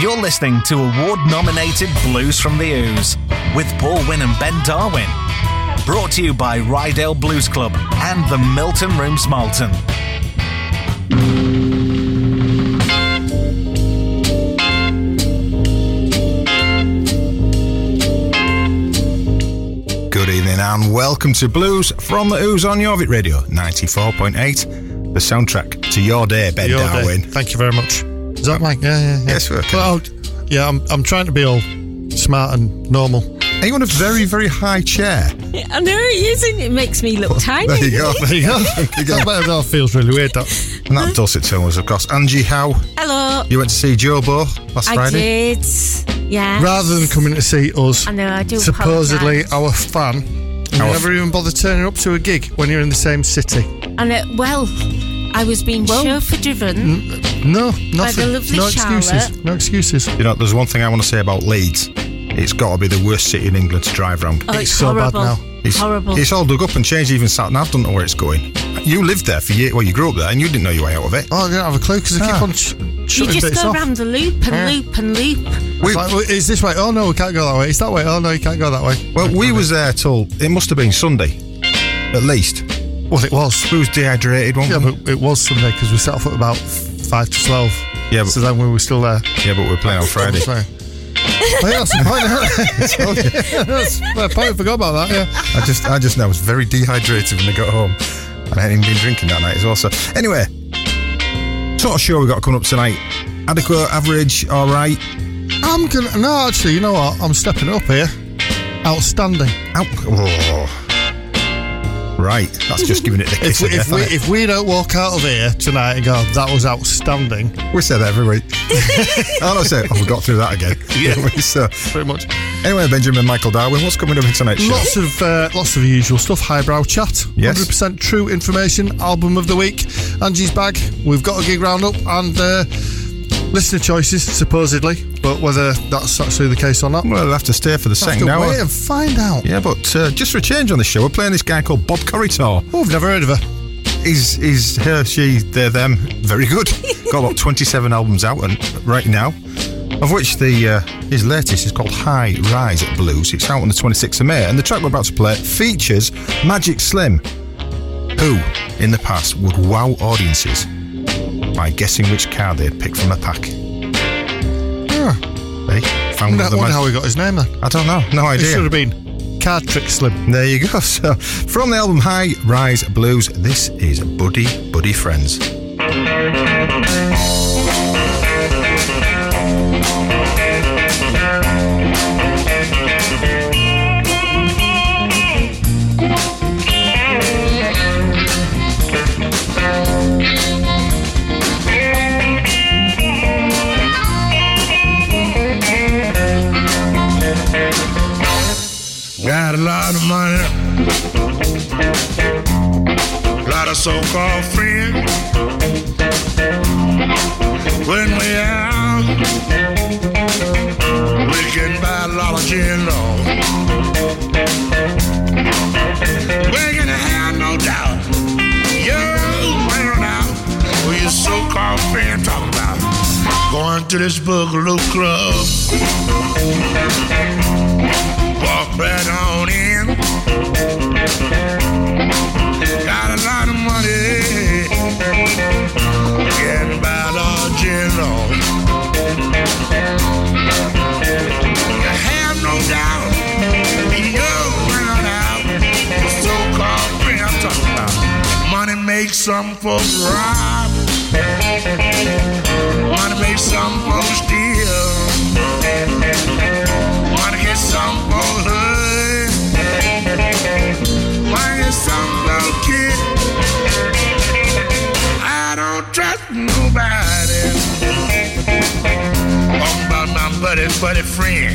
You're listening to award nominated Blues from the Ouse with Paul Winn and Ben Darwin. Brought to you by Ryedale Blues Club and the Milton Rooms Malton. Good evening and welcome to Blues from the Ouse on Jorvik Radio 94.8, the soundtrack to your day, Ben Your day. Darwin. Thank you very much. Is that Mike? Yeah, yeah, yeah. Yes, we're okay. Well, yeah, I'm, I'm trying to be all smart and normal. Are you on a very, very high chair? I know it isn't. It makes me look tiny. There you go. There you go. you go. that, that feels really weird. That. And that dulcet tone was, of course, Angie Howe. Hello. You went to see Jobo last Friday? I Friday? did. Yeah. Rather than coming to see us, I know. I do. supposedly apologise. our fan, you Our never even bother turning up to a gig when you're in the same city. And uh, well, I was being Well, chauffeur driven. No, nothing. lovely no excuses. Charlotte. No excuses. You know, there's one thing I want to say about Leeds. It's got to be the worst city in England to drive round. Oh, It's it's, so bad now. It's, horrible. It's all dug up and changed. Even sat nav doesn't know where it's going. You lived there for years. Well, you grew up there and you didn't know your way out of it. Oh, I don't have a clue because I Ah. keep on sh- you just go off. around the loop and Yeah. loop and loop. We- It's like, well, is this way? Oh no, we can't go that way. It's that way. Oh no, you can't go that way. well, we was there till it must have been Sunday, at least. Well, it was. We was dehydrated, weren't Yeah, but it was Sunday because we set off at about five to twelve. Yeah, but- so then we were still there. Yeah, but we were playing on Friday. Oh, yeah, that's the point. that's the point. I forgot about that. Yeah. I just, I just know I was very dehydrated when I got home, and I hadn't even been drinking that night as well. So, anyway, sort of show we got coming up tonight. Adequate, average, all right. I'm gonna. No, actually, you know what? I'm stepping up here. Outstanding. Out. Oh. Right, that's just giving it the If kiss we, of if we innit? if we don't walk out of here tonight and go, that was outstanding, We say that every week. I don't say, oh, we got through that again. Yeah. so, pretty much. anyway, Benjamin Michael Darwin, what's coming up in tonight's show? Lots of uh, lots of the usual stuff. Highbrow chat. Yes. 100% true information. Album of the week. Angie's bag. We've got a gig roundup and uh, listener choices supposedly, but whether that's actually the case or not, Well, I'll have to stay for the second hour. wait and find out. Yeah, but uh, just for a change on the show, we're playing this guy called Bob Corritore. Oh, I've never heard of her. He's, he's her, she, they're them. Very good. Got about 27 albums out and right now, of which the uh, his latest is called High Rise at Blues. It's out on the 26th of May, and the track we're about to play features Magic Slim, who in the past would wow audiences by guessing which card they'd pick from the pack. Yeah. They found I the wonder mag- how he got his name then. I don't know, no idea. It should have been Card Trick Slim. There you go. So, from the album High Rise Blues, this is Buddy Buddy Friends. Lot of money, a lot of so-called friends. When we out, we can buy a lot of gin, Lord. We can have no doubt. You're out with your so-called friend talking about going to this boogaloo club. Walk right on in. Got a lot of money. Buy a lot of. You have no doubt. Round out. The so-called friend I'm talking about. Money makes some folks rob. Money makes some folks steal. Wanna get some for Kid. I don't trust nobody. My buddy, buddy friend.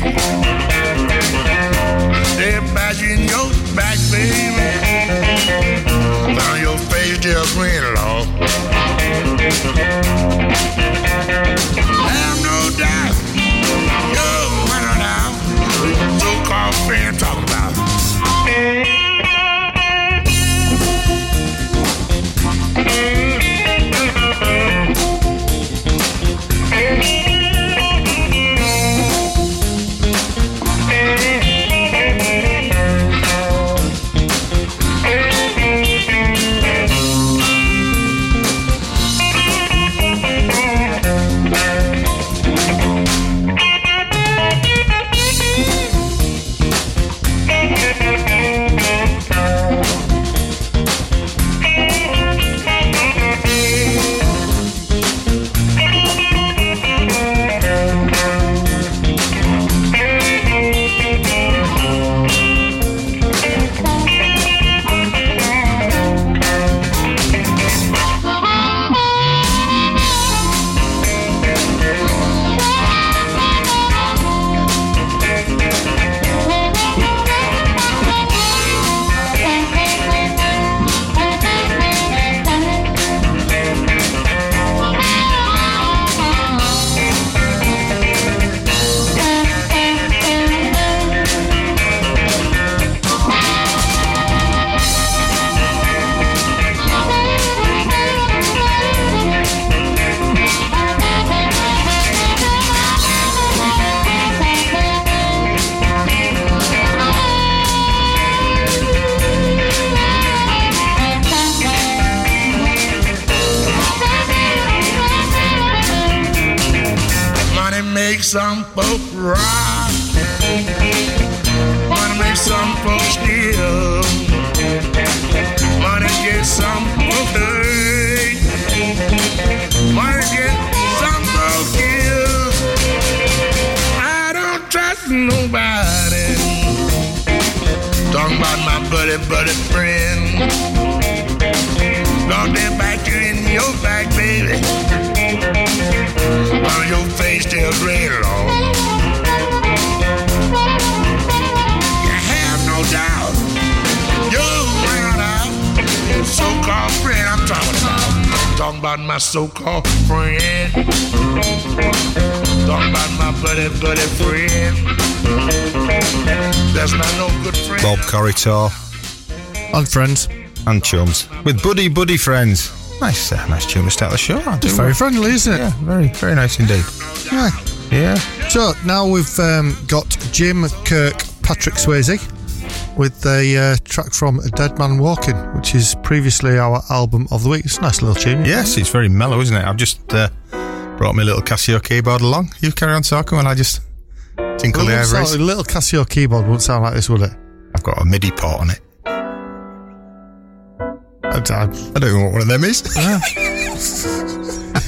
They bite you your back, baby. Found your face grin, Lord. Have no doubt. You're running out. So-called friend talking face still red, Lord. You have no doubt. You ran out. So-called friend I'm talking about. Talking about my so-called friend. Talking about my buddy, buddy friend. That's not no good friend. Bob Corritore And friends. and chums with buddy buddy friends. Nice, uh, nice tune to start the show. I It's very friendly, isn't it? Yeah, very, very nice indeed. Yeah. Yeah. So now we've um, got Jim Kirk, Patrick Swayze, with a uh, track from Dead Man Walking, which is previously our album of the week. It's a nice little tune. Yes, it's very mellow, isn't it? I've just uh, brought my little Casio keyboard along. You carry on talking and I just tinkle the ivories. a little Casio keyboard wouldn't sound like this, would it? I've got a MIDI port on it. I, don't know what one of them is.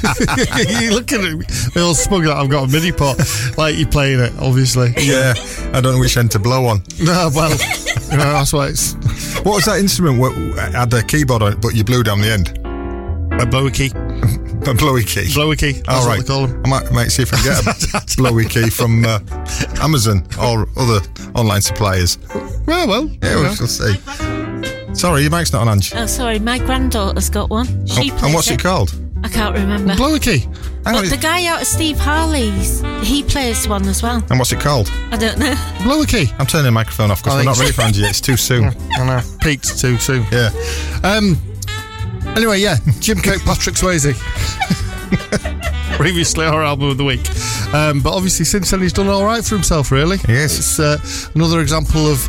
you're looking at me, all smug that I've got a MIDI pot, like you're playing it, obviously. yeah, I don't know which end to blow on. No, well, you know, that's why it's What was that instrument? What had a keyboard on it, but you blew down the end? a blowy key. A blowy key. Blowy key. That's All what they call them. I might, might see if I can get a blowy key from uh, Amazon or other online suppliers. Well, well. Yeah, we'll, we'll see. Sorry, your mic's not on, Ange. Oh, sorry, my granddaughter's got one. She Oh, and what's plays it called? I can't remember. Blowy key. Hang on, But the guy out of Steve Harley's, he plays one as well. and what's it called? I don't know. Blowy key. I'm turning the microphone off because I we're not think ready for Angie yet. It's too soon. I know. Peaked too soon. Yeah. Um. Anyway, yeah, Jim Kirk, Patrick Swayze. Previously our album of the week, um, but obviously since then he's done all right for himself. Really, Yes. It's uh, another example of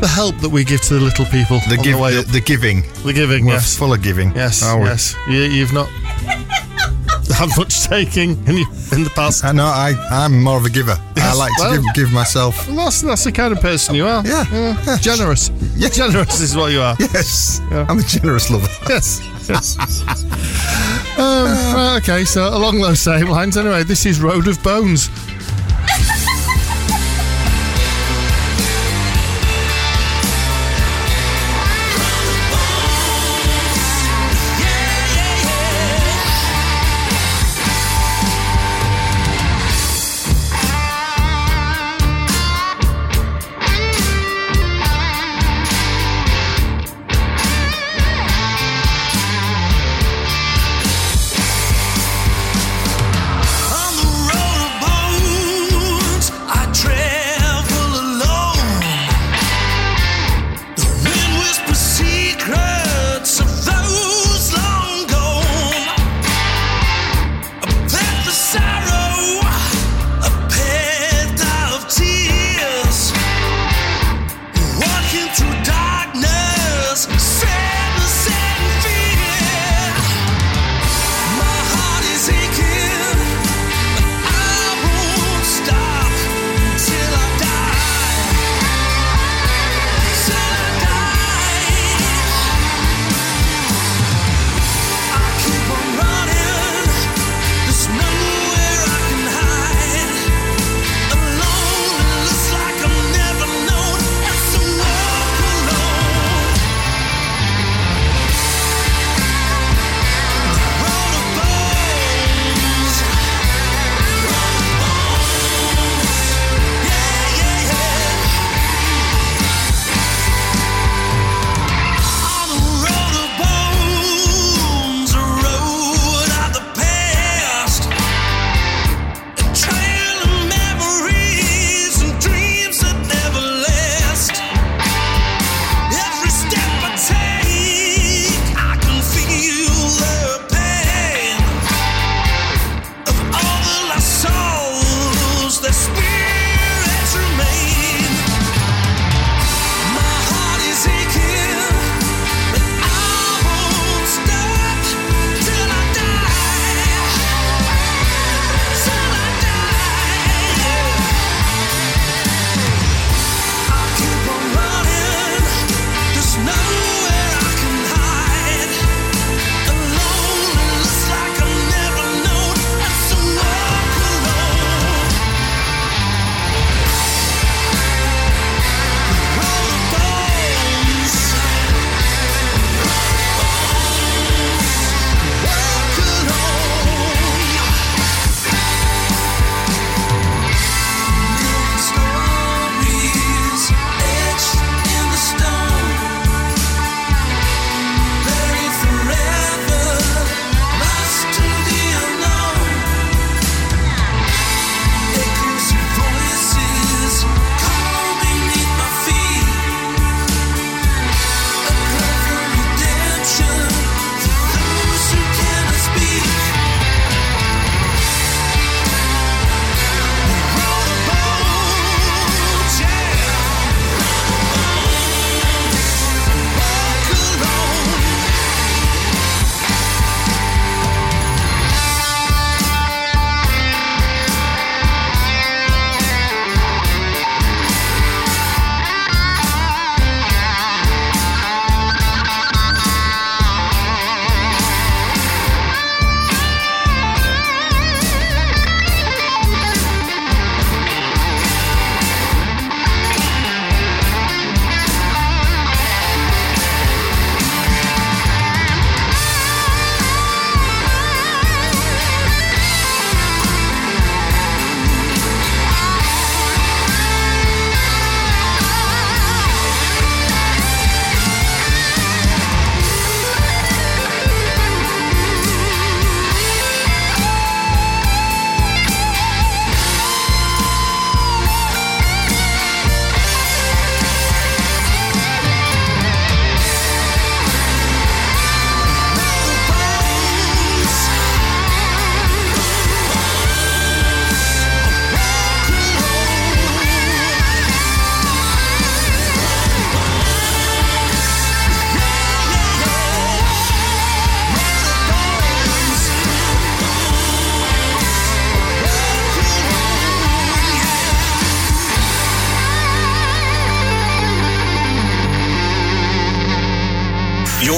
the help that we give to the little people The, on give, the way the, up. the giving. The giving, We're yes, full of giving. yes, are we? yes. You, you've not had much taking in, you, in the past. I know. I, I'm more of a giver. I Yes, like to give, give myself. Well, that's that's the kind of person you are. Yeah. Yeah. generous. Yeah. generous is what you are. Yes. Yeah. I'm a generous lover. Yes. Yes. um, right, okay, so along those same lines, anyway, this is Road of Bones. On the road of bones,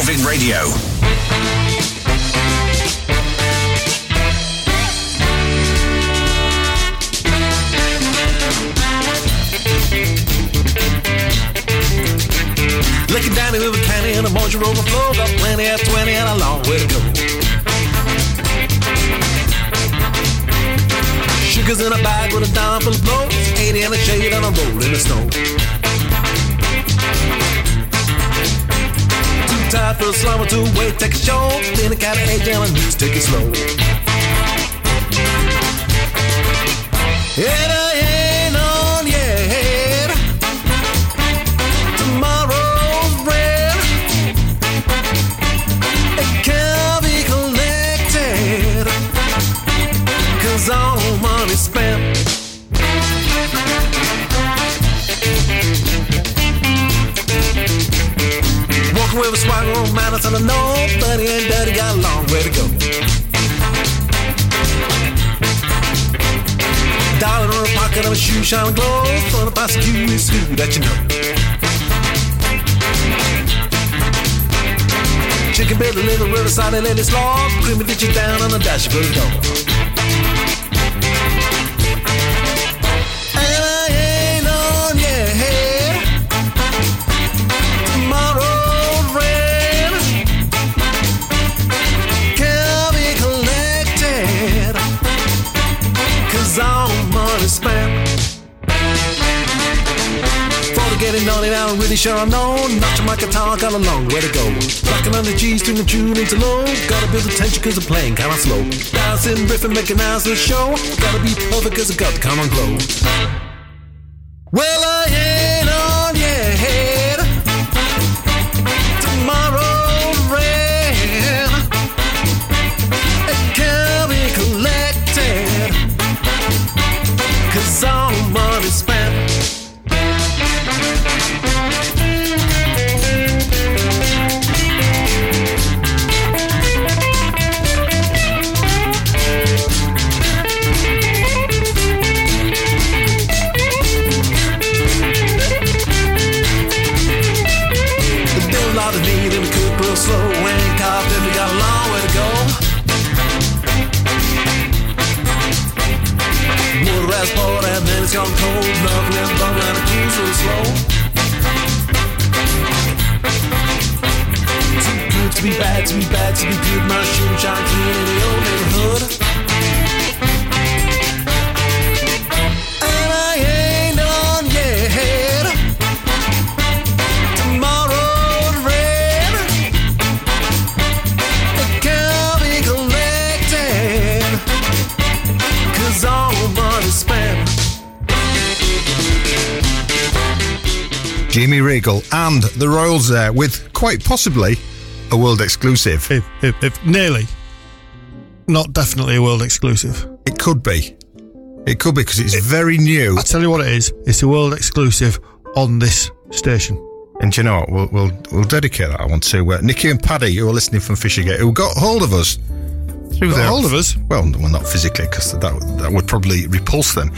Jorvik Radio. Looking down the River County and the moisture overflows. Got plenty at 20 and a long way to go. Sugar's in a bag with a dime full of blows. 80 in the shade and a roll in the snow. Tired for a slumber to wait, take a show. Then a cat and a news, take it slow. And Walking with a swagger on mountains and I know, he ain't dirty, got a long way to go. Dollar in a pocket of a shoe shining glow. For the prosecutor is who that you know. Chicken a little riverside, and let it slaw. Creamy ditch you down on the dash for Naughty now, I'm really sure I know. Notching my guitar, got a long way to go. Rocking on the G's, the tune into low. Gotta build the tension cause I'm playing kinda slow. Dancing, riffing, making eyes the show. Gotta be perfect cause I got the common glow. Quite possibly a world exclusive. If, if, if nearly, not definitely a world exclusive. It could be. It could be because it's very new. I tell you what it is. It's a world exclusive on this station. And do you know what? We'll, we'll, we'll dedicate that one to uh, Nikki and Paddy, who are listening from Fishergate, who got hold of us. Through Got their- hold of us? Well, well, not physically, because that, that would probably repulse them.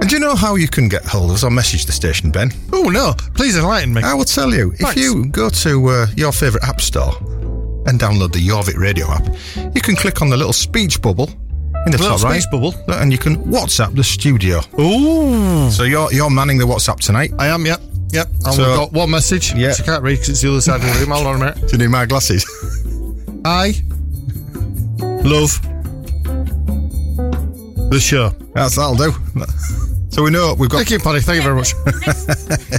And do you know how you can get hold of us or message the station, Ben? Oh no! Please enlighten me. I will tell you. If you go to uh, your favourite app store and download the Jorvik Radio app, you can click on the little speech bubble in the Little top right, speech bubble? and you can WhatsApp the studio. Ooh! So you're you're manning the WhatsApp tonight. I am. Yep. Yep. And So- we've got one message. Yeah. I can't read because it's the other side of the room. Hold on a minute. Do you need my glasses? I love the show. That's that'll do. So we know we've got Thank you, Paddy. Thank you very much.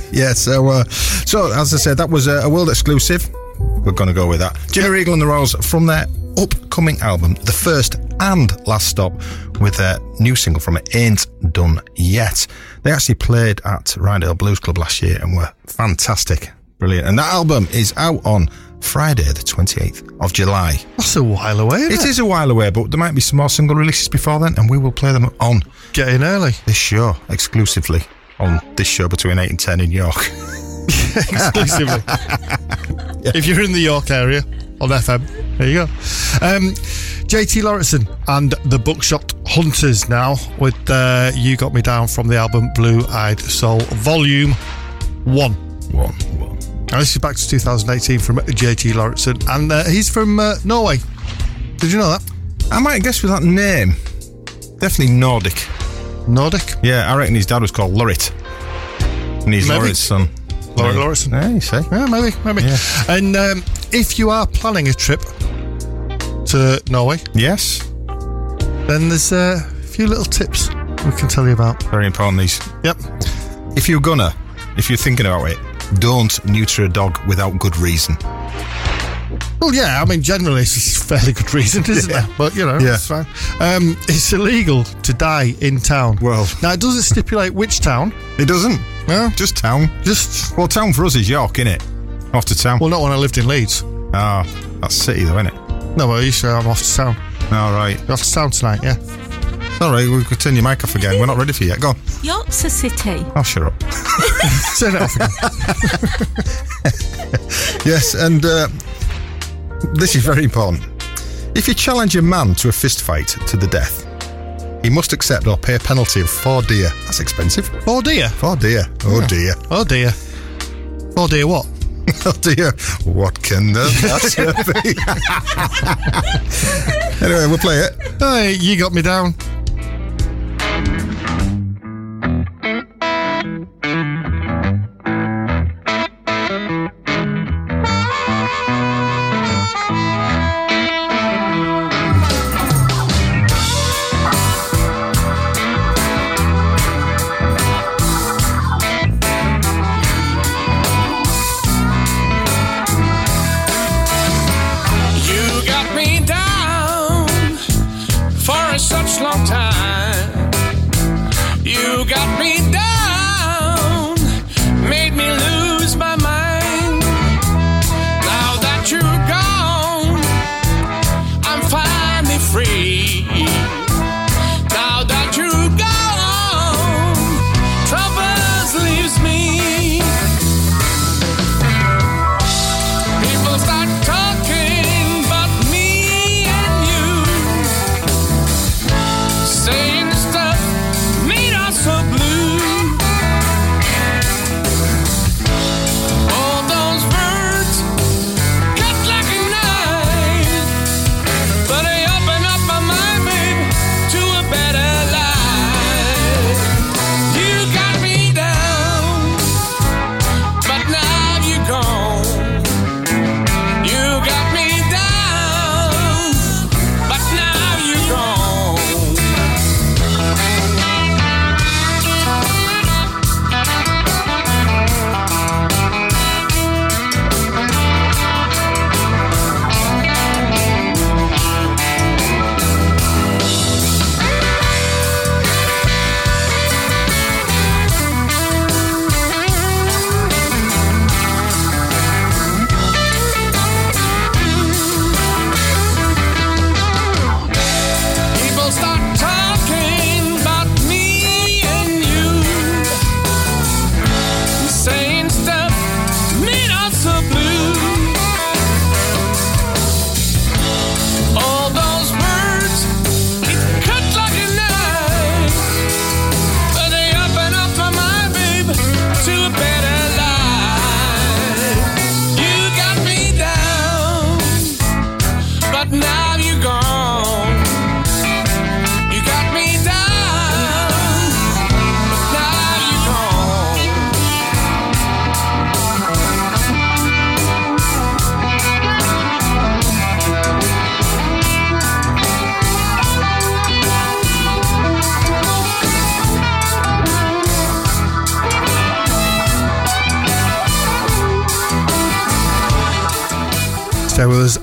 yeah. So uh, so as I said, that was a, a world exclusive. We're going to go with that. Jimmy Regal and the Royals from their upcoming album, the first and last stop, with their new single from it, Ain't Done Yet. They actually played at Ryedale Blues Club last year and were fantastic, brilliant. And that album is out on Friday, the 28th of July. That's a while away. It it is a while away, but there might be some more single releases before then, and we will play them on Get in early. this show exclusively on this show between 8 and 10 in York. exclusively. If you're in the York area on FM, there you go. Um, JT Lauritsen and the Buckshot Hunters now with uh, You Got Me Down from the album Blue Eyed Soul, Volume 1. One, one. And this is back to 2018 from JT Lauritsen, and uh, he's from uh, Norway. Did you know that? I might guess with that name. Definitely Nordic. Nordic? Yeah, I reckon his dad was called Lurit. And he's Maybe. Lurit's son. Laurit Yeah. Lauritsen. Yeah, you say. Yeah, maybe, maybe. Yeah. And um, if you are planning a trip to Norway, Yes. then there's uh, a few little tips we can tell you about. Very important, these. Yep. If you're gonna, if you're thinking about it, don't neuter a dog without good reason. Well, yeah, I mean, generally it's a fairly good reason, isn't Yeah. there? But, you know, Yeah. it's fine. Um, it's illegal to die in town. Well- now, it doesn't stipulate which town. It doesn't. No. Just town. Just, Well, town for us is York, innit? Off to town. well, not when I lived in Leeds. Ah, that's city though, innit? No, well, you say I'm off to town. All right. You're off to town tonight, yeah? All right, we could turn your mic off again. We're not ready for you yet. Go on. York's a city. Oh, shut up. Turn it off again. Yes, and uh, this is very important. If you challenge a man to a fist fight to the death, he must accept or pay a penalty of four deer. That's expensive. Oh, dear. Four deer. Oh dear. Oh, dear. Oh, dear, what? Oh dear. What can the matter be? anyway, we'll play it. Hey, you got me down.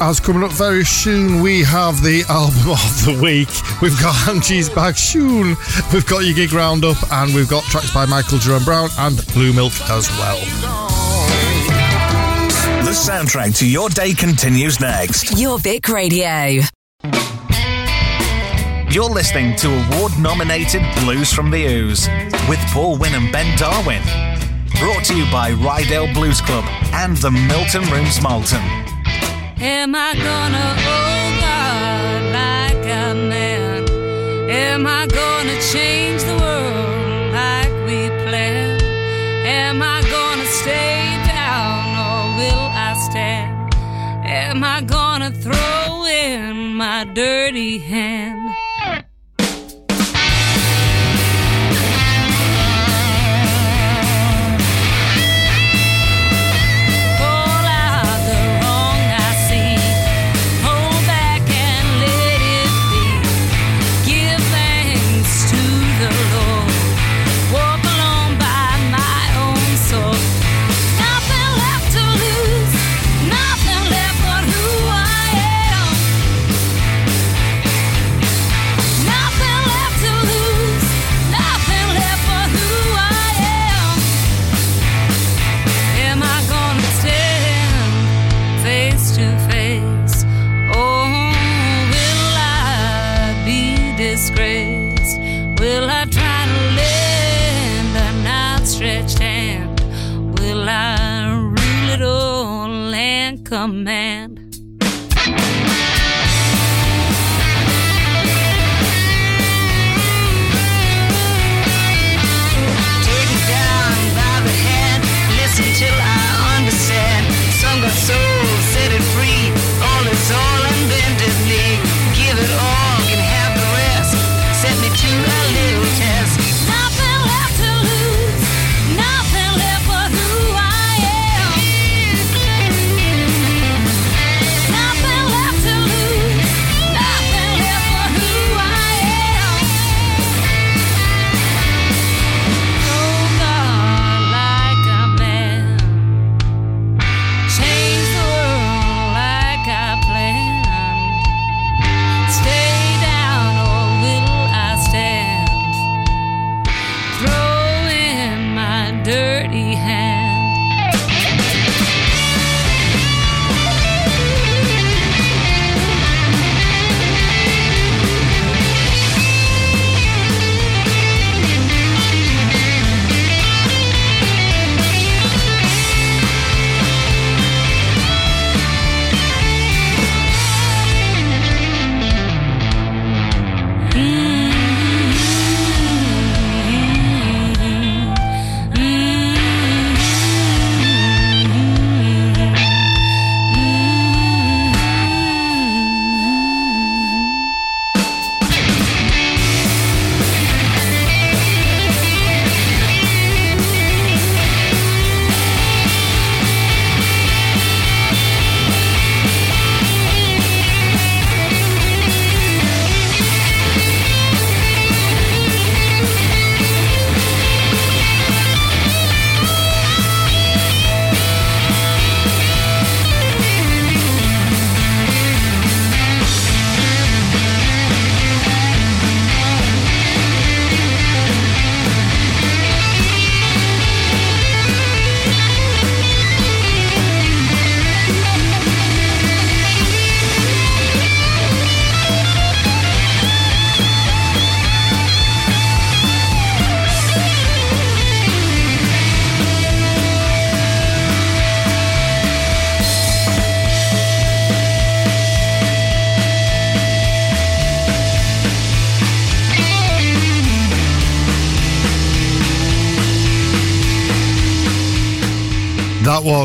As coming up very soon, we have the album of the week. We've got Angie's Bag Soon. We've got your gig roundup, and we've got tracks by Michael Jerome Brown and Blue Milk as well. The soundtrack to your day continues next. Jorvik Radio. You're listening to award nominated Blues from the Ouse with Paul Winn and Ben Darwin. Brought to you by Ryedale Blues Club and the Milton Rooms Malton. Am I gonna, oh God, like a man? Am I gonna change the world like we planned? Am I gonna stay down or will I stand? Am I gonna throw in my dirty hands?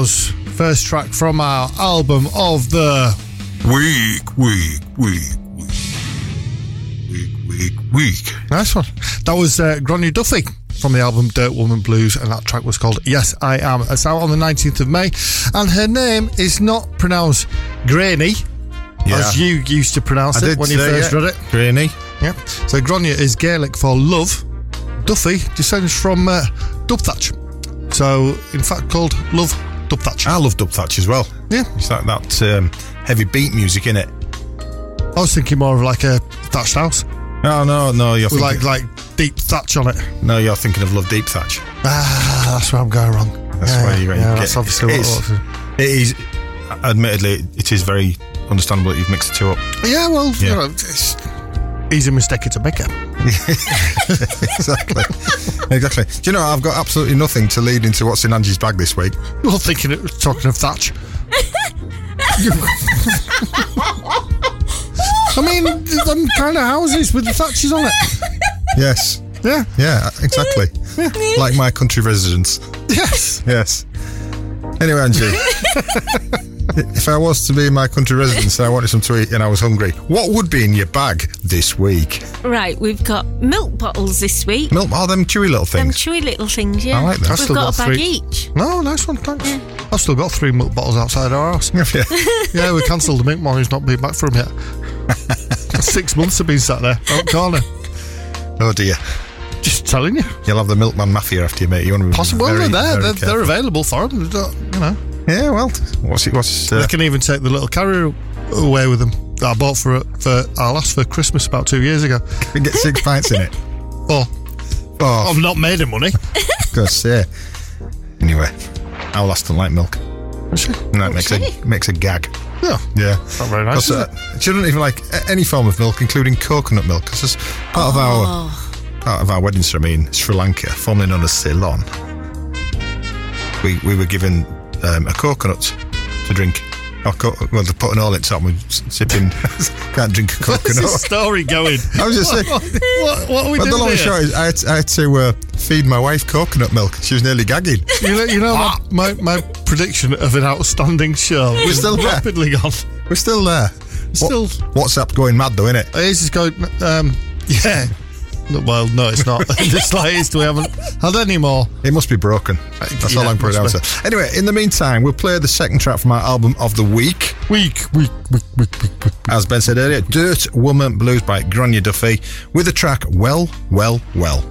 Was first track from our album of the Week, week, week, week, week, week, week. Nice one. That was uh, Gráinne Duffy from the album Dirt Woman Blues, and that track was called Yes I Am. It's out on the 19th of May, and her name is not pronounced Granny, Yeah. as you used to pronounce I it when you first it. read it. Granny. Yeah. So Gráinne is Gaelic for love. Duffy descends from uh, Dubthatch. So, in fact, called Love Dubthatch. I love Dub Thatch as well. Yeah. It's like that um, heavy beat music in it. I was thinking more of like a thatched house Oh no, no. You're with thinking, like like deep thatch on it. no, you're thinking of Love Deep Thatch. Ah, that's where I'm going wrong. That's yeah, where you're going. yeah, you that's obviously what, it is. It is. admittedly, it is very understandable that you've mixed the two up. Yeah, well, you Yeah. know, it's easy mistake to make it. exactly. exactly. Do you know, I've got absolutely nothing to lead into what's in Angie's bag this week. Well, thinking of, talking of thatch. I mean, them kind of houses with the thatches on it. Yes. Yeah. Yeah, exactly. Like my country residence. Yes. Yes. Anyway, Angie, if I was to be in my country residence and I wanted some to eat and I was hungry, what would be in your bag this week? Right, we've got milk bottles this week. Milk, all them chewy little things. Them things. chewy little things, yeah. I like that. I've We've still got, got a bag three. each. No, nice one, thanks. I've still got three milk bottles outside our house. Yeah. yeah, we cancelled the milk man who's not been back from yet. Six months have been sat there, out corner. oh dear. Just telling you. You'll have the milkman mafia after you, mate. You want to be Possible. very, they're there. very They're, they're careful. available for them. You know. Yeah, well, what's it? What's uh, They can even take the little carrier away with them that I bought for for our last for Christmas about two years ago. we get six pints in it? Oh, Oh, I've not made any money. God's sake. Anyway, our last don't like milk. No, it makes a makes a gag. Yeah, Yeah. not very nice. Because, is uh, she doesn't even like a- any form of milk, including coconut milk. Because as part of our Oh. part of our wedding ceremony in Sri Lanka, formerly known as Ceylon, we we were given um, a coconut to drink. Co- well, to put an all in top and s- sipping. Can't drink a coconut. Where's this story going? I was just saying. what, what are we But the long here? short is, I had, I had to uh, feed my wife coconut milk. She was nearly gagging. You know, you know my, my, my prediction of an outstanding show. We're still there. rapidly gone. We're still there. Still- WhatsApp going mad though, innit? It's just going, um, yeah. No, Well, no, it's not. the slightest. We haven't had any more. It must be broken. Uh, That's all I can put it down must to. Anyway, in the meantime, we'll play the second track from our album of the week. Week, week, week, week, week, week. As Ben said earlier, Dirt Woman Blues by Grainne Duffy with the track Well, Well, Well. Well,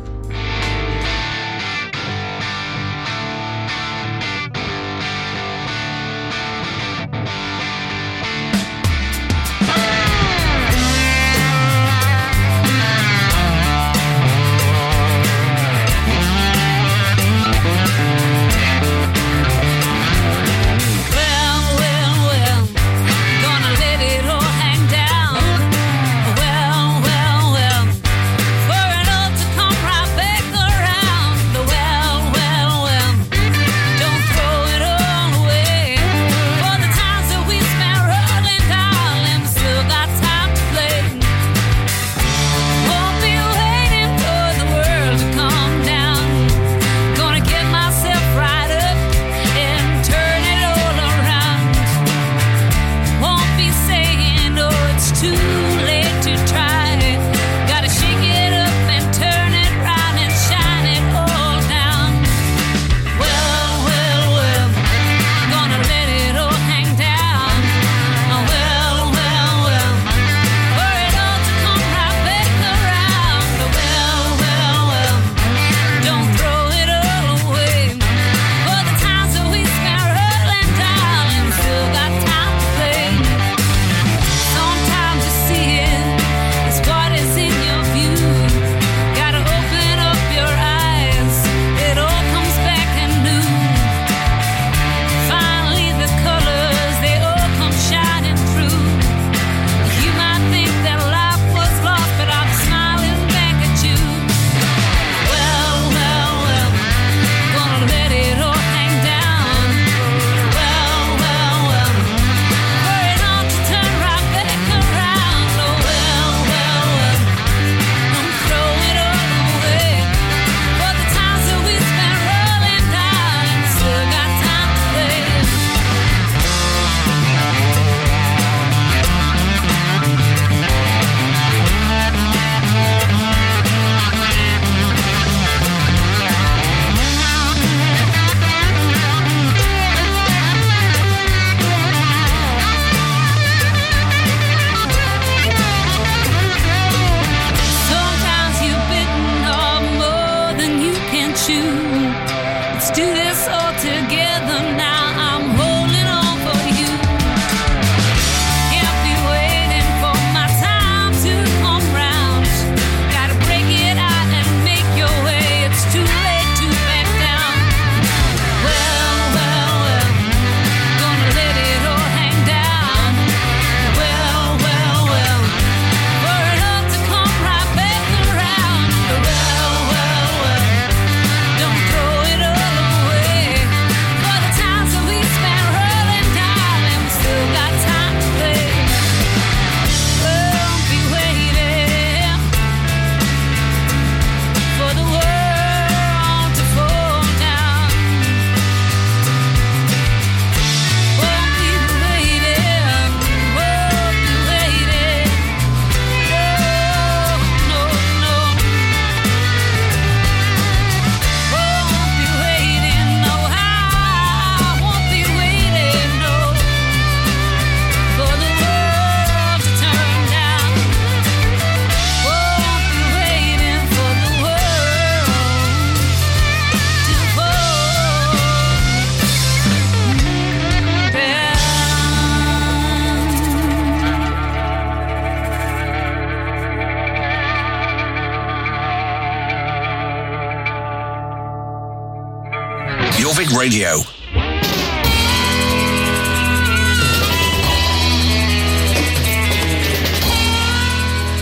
Jorvik Radio.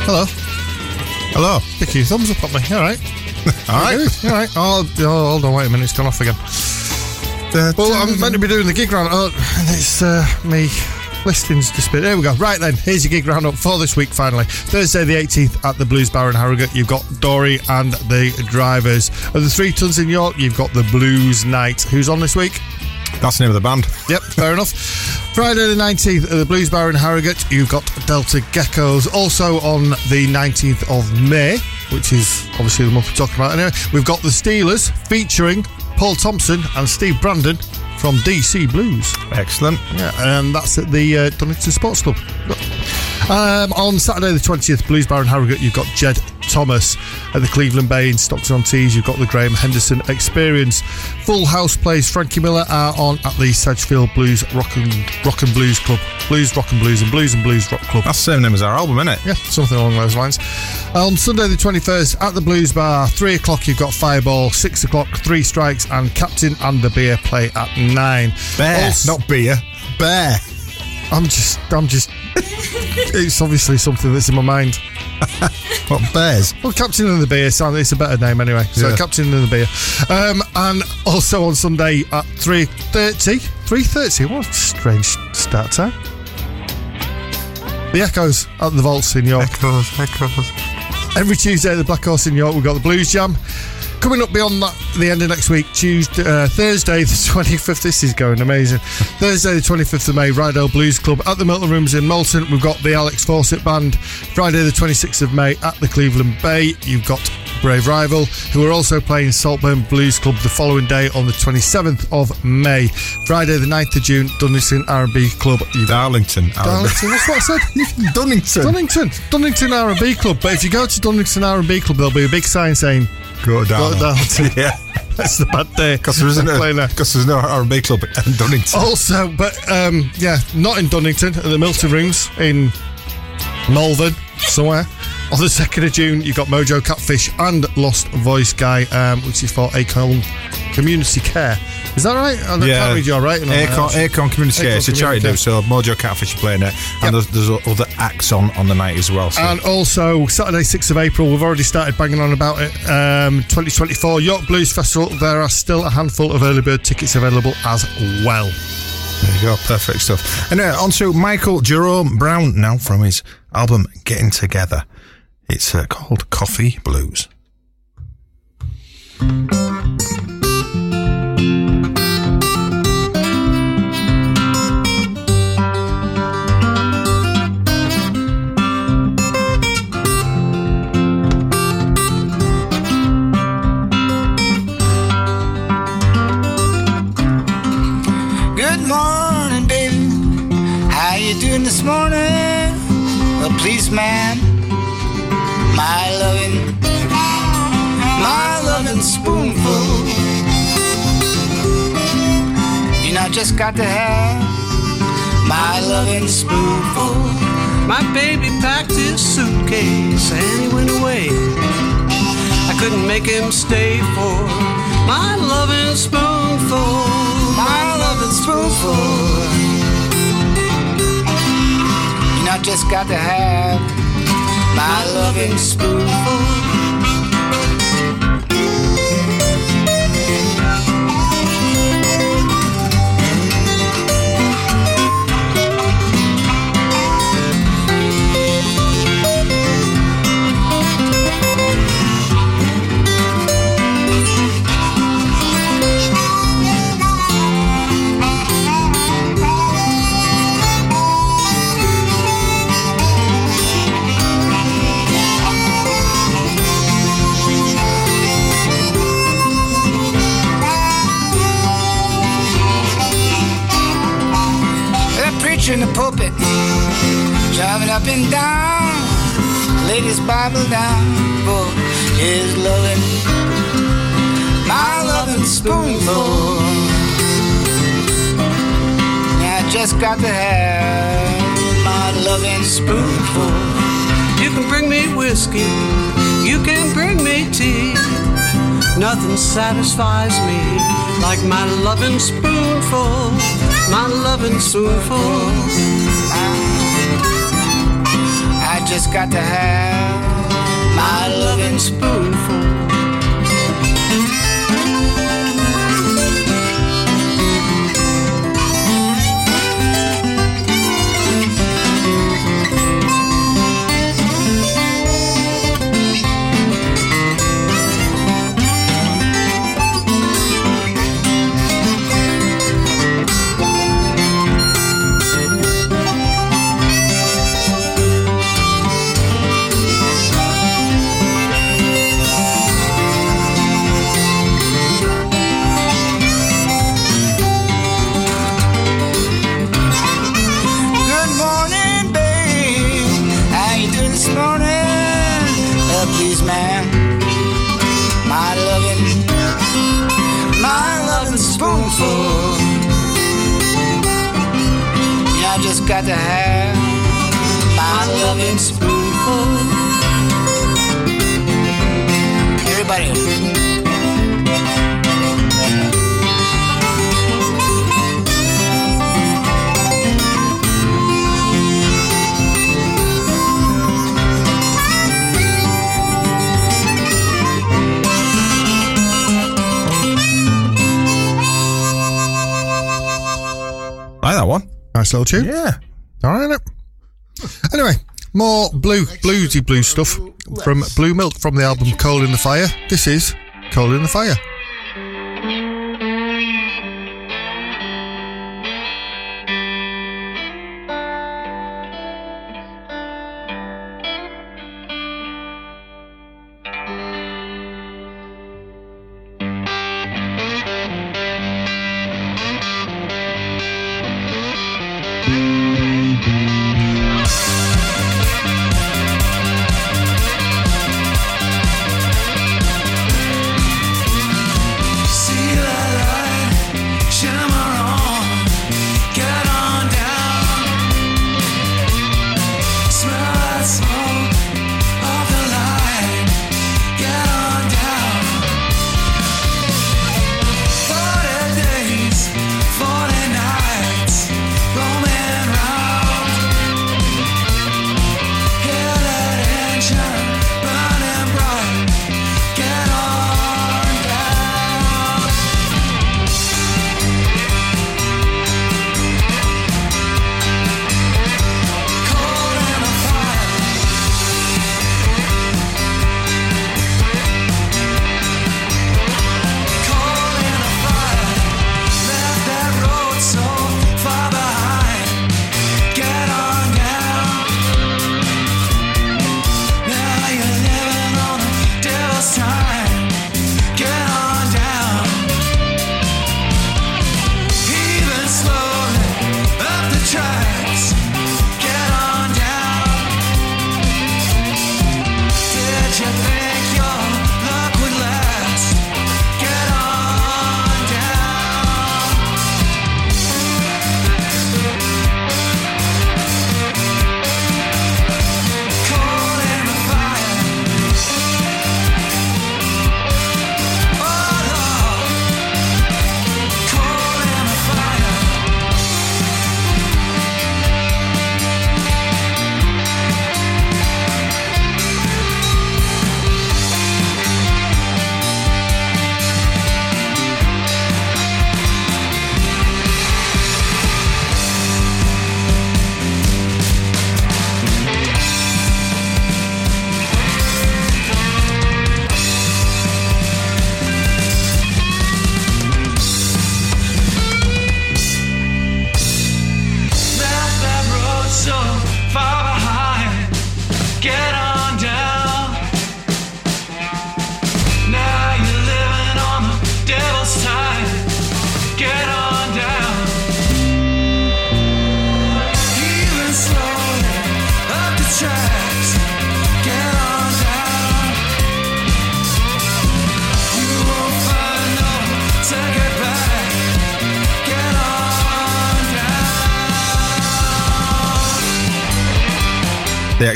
Hello. Hello. Stick your thumbs up at me. All right. All right. All right. Oh, oh, hold on. Wait a minute. It's gone off again. Well, I'm meant to be doing the gig round. Oh, and it's uh, me listings disappeared. There we go. Right then, here's your gig roundup for this week. Finally, Thursday the 18th at the Blues Bar in Harrogate. You've got Dory and the Drivers. At the Three Tuns in York, you've got the Blues Night. Who's on this week? That's the name of the band. Yep, fair enough. Friday the 19th at the Blues Bar in Harrogate, you've got Delta Geckos. Also on the 19th of May, which is obviously the month we're talking about anyway, we've got the Steelers featuring Paul Thompson and Steve Brandon from DC Blues. Excellent. Yeah, and that's at the uh, Dunnington Sports Club. Um, on Saturday the 20th, Blues Bar in Harrogate, you've got Jed Thomas at the Cleveland Bay in Stockton-on-Tees. You've got the Graham Henderson Experience. Full House plays Frankie Miller are on at the Sedgefield Blues Rock and, Rock and Blues Club. Blues, Rock and Blues and Blues and Blues Rock Club. That's the same name as our album, isn't it? Yeah, something along those lines. On Sunday the 21st at the Blues Bar, 3 o'clock you've got Fireball, 6 o'clock Three Strikes and Captain and the Beer play at 9. Bear, Also- not beer. Bear. I'm just, I'm just, it's obviously something that's in my mind. What bears? Well, Captain and the Beer, sound it's a better name anyway. So Yeah. Captain and the Beer. Um, and also on Sunday at 3.30. 3.30? What a strange start time. The Echoes at the Vaults in York. Echoes, echoes. Every Tuesday at the Black Horse in York, we've got the Blues Jam. Coming up beyond that, the end of next week, Tuesday, uh, Thursday, the 25th. This is going amazing. Thursday, the 25th of May, Ryedale Blues Club at the Milton Rooms in Malton. We've got the Alex Fawcett Band. Friday, the 26th of May, at the Cleveland Bay, you've got Brave Rival, who are also playing Saltburn Blues Club the following day on the 27th of May. Friday, the 9th of June, Dunnington R&B Club. Darlington. Darlington, that's what I said. Dunnington. Dunnington, Dunnington R&B Club. But if you go to Dunnington R&B Club, there'll be a big sign saying Go "Go down. to Darlington." yeah. That's the bad day. Because there isn't a, because there's no R&B club in Dunnington. Also, but um, yeah, not in Dunnington, at the Milton Rooms in Malvern, somewhere. On the 2nd of June, you've got Mojo Catfish and Lost Voice Guy, um, which is for Acorn Community Care. Is that right? I can't read writing on there, Acorn. Acorn Community Care. It's a charity do, so Mojo Catfish are playing it. And there's, there's other acts on on the night as well. So. And also, Saturday, 6th of April, we've already started banging on about it. Um, 2024 York Blues Festival. There are still a handful of early bird tickets available as well. There you go, perfect stuff. And uh, on to Michael Jerome Brown now from his album Getting Together. It's uh, called Coffee Blues. Good spoonful. You know, I just got to have my loving spoonful. My baby packed his suitcase and he went away. I couldn't make him stay for my loving spoonful. My loving spoonful. You know, I just got to have my loving spoonful. Driving up and down, laid his Bible down for his loving, my loving spoonful. Yeah, I just got to have my loving spoonful. You can bring me whiskey, you can bring me tea. Nothing satisfies me like my loving spoonful, my loving spoonful. Just got to have my loving spoonful. Spoonful. Yeah, I just got to have my loving spoonful. Everybody. Nice little tune. Yeah. All right. innit? Anyway, more blue, bluesy blue stuff from Blue Milk from the album Coal in the Fire. This is Coal in the Fire.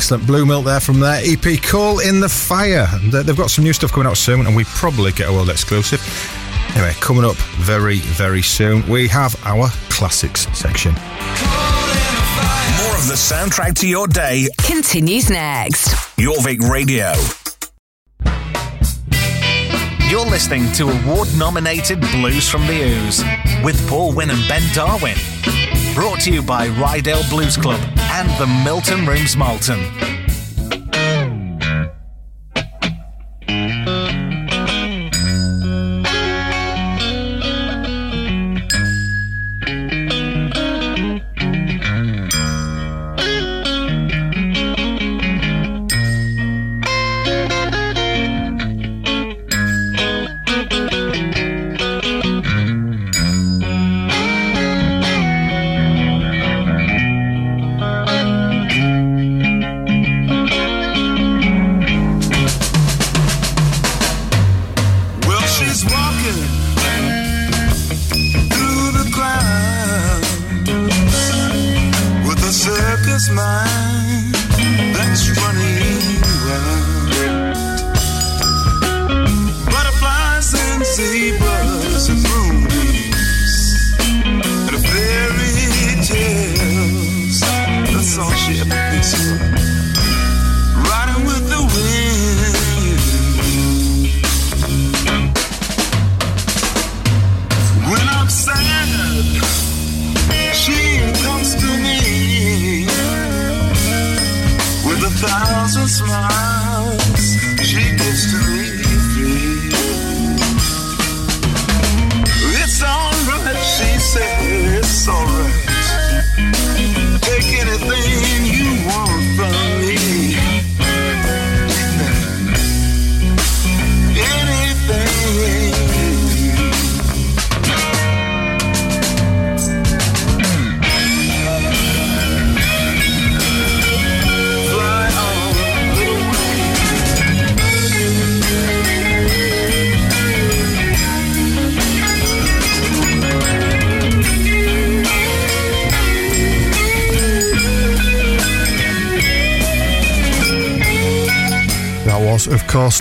Excellent Blue Milk there from their EP Call in the Fire. They've got some new stuff coming out soon, and we probably get a world exclusive. Anyway, coming up very, very soon, we have our classics section. More of the soundtrack to your day. Continues next. Jorvik Radio. You're listening to award nominated Blues from the Ouse with Paul Winn and Ben Darwin. Brought to you by Ryedale Blues Club and the Milton Rooms Malton.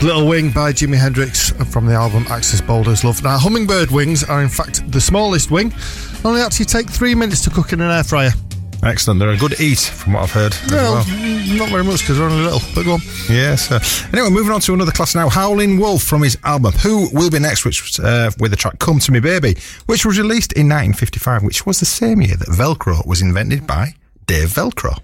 Little Wing by Jimi Hendrix from the album Axis Bold as Love. Now, hummingbird wings are in fact the smallest wing, only actually take three minutes to cook in an air fryer. Excellent. They're a good eat, from what I've heard. Well, well. not very much because they're only little, but go on. Yes. Uh, anyway, moving on to another class now. Howling Wolf from his album Who Will Be Next, which was uh, with the track Come to Me Baby, which was released in 1955, which was the same year that Velcro was invented by Dave Velcro.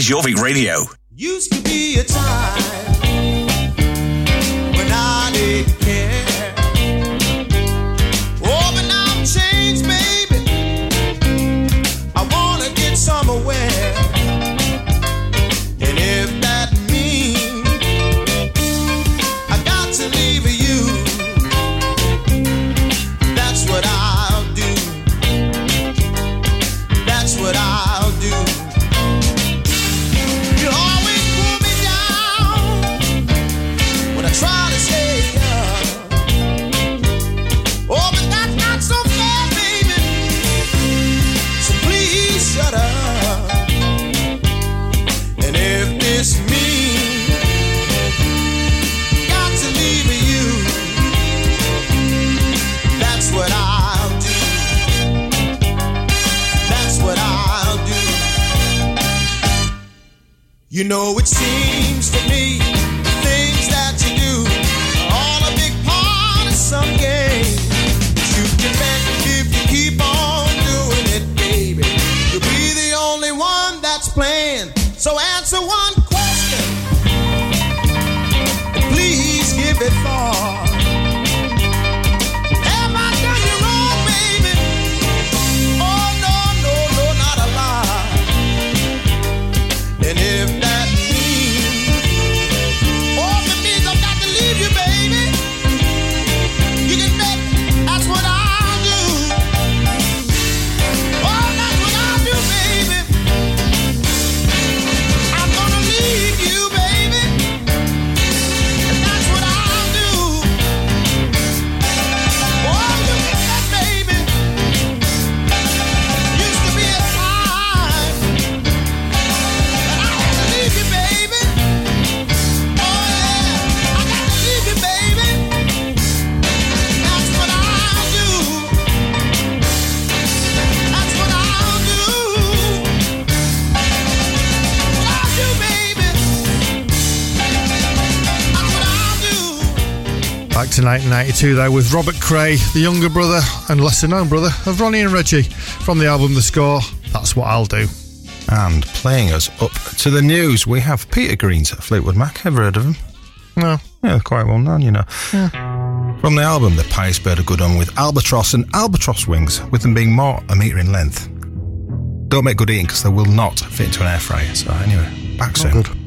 is Jorvik Radio. 1992 though, with Robert Cray, the younger brother and lesser known brother of Ronnie and Reggie from the album The Score. That's what I'll do. And playing us up to the news, we have Peter Green's Fleetwood Mac. Ever heard of him? No. Yeah, quite well known, you know. Yeah. From the album The Pious Bird of Good Omen with Albatross and Albatross Wings, with them being more a metre in length. Don't make good eating because they will not fit into an air fryer. So, anyway, back soon. Good.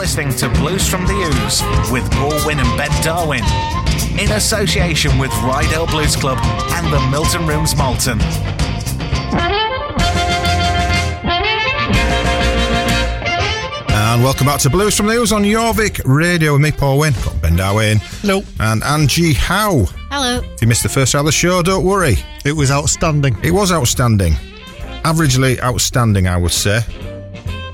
Listening to Blues from the Ouse with Paul Winn and Ben Darwin in association with Ryedale Blues Club and the Milton Rooms Malton. And welcome back to Blues from the Ouse on Jorvik Radio with me, Paul Winn. Got Ben Darwin. Hello. And Angie Howe. Hello. If you missed the first hour of the show, don't worry. It was outstanding. It was outstanding. Averagely outstanding, I would say.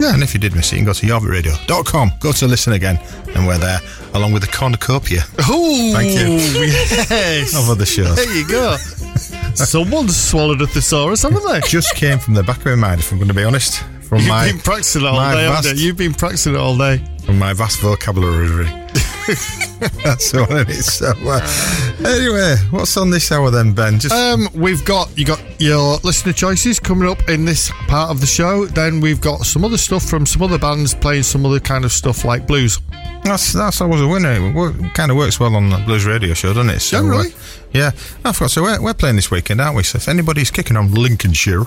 Yeah. And if you did miss it, you can go to jorvikradio.com, go to listen again, and we're there, along with the cornucopia. Oh, Thank you. Yes. Of other shows. There you go. Someone's swallowed a thesaurus, haven't they? Just came from the back of my mind, if I'm going to be honest. From You've my, been practicing it all day, haven't vast- you? You've been practicing it all day. from my vast vocabulary. That's all it is. So, uh, anyway, what's on this hour then, Ben? Just Um, we've got you got your listener choices coming up in this part of the show. Then we've got some other stuff from some other bands playing some other kind of stuff like blues. That's that's always a winner. It work, kind of works well on the blues radio show, doesn't it? So, Generally. uh, yeah. I forgot. So we're, we're playing this weekend, aren't we? So if anybody's kicking on Lincolnshire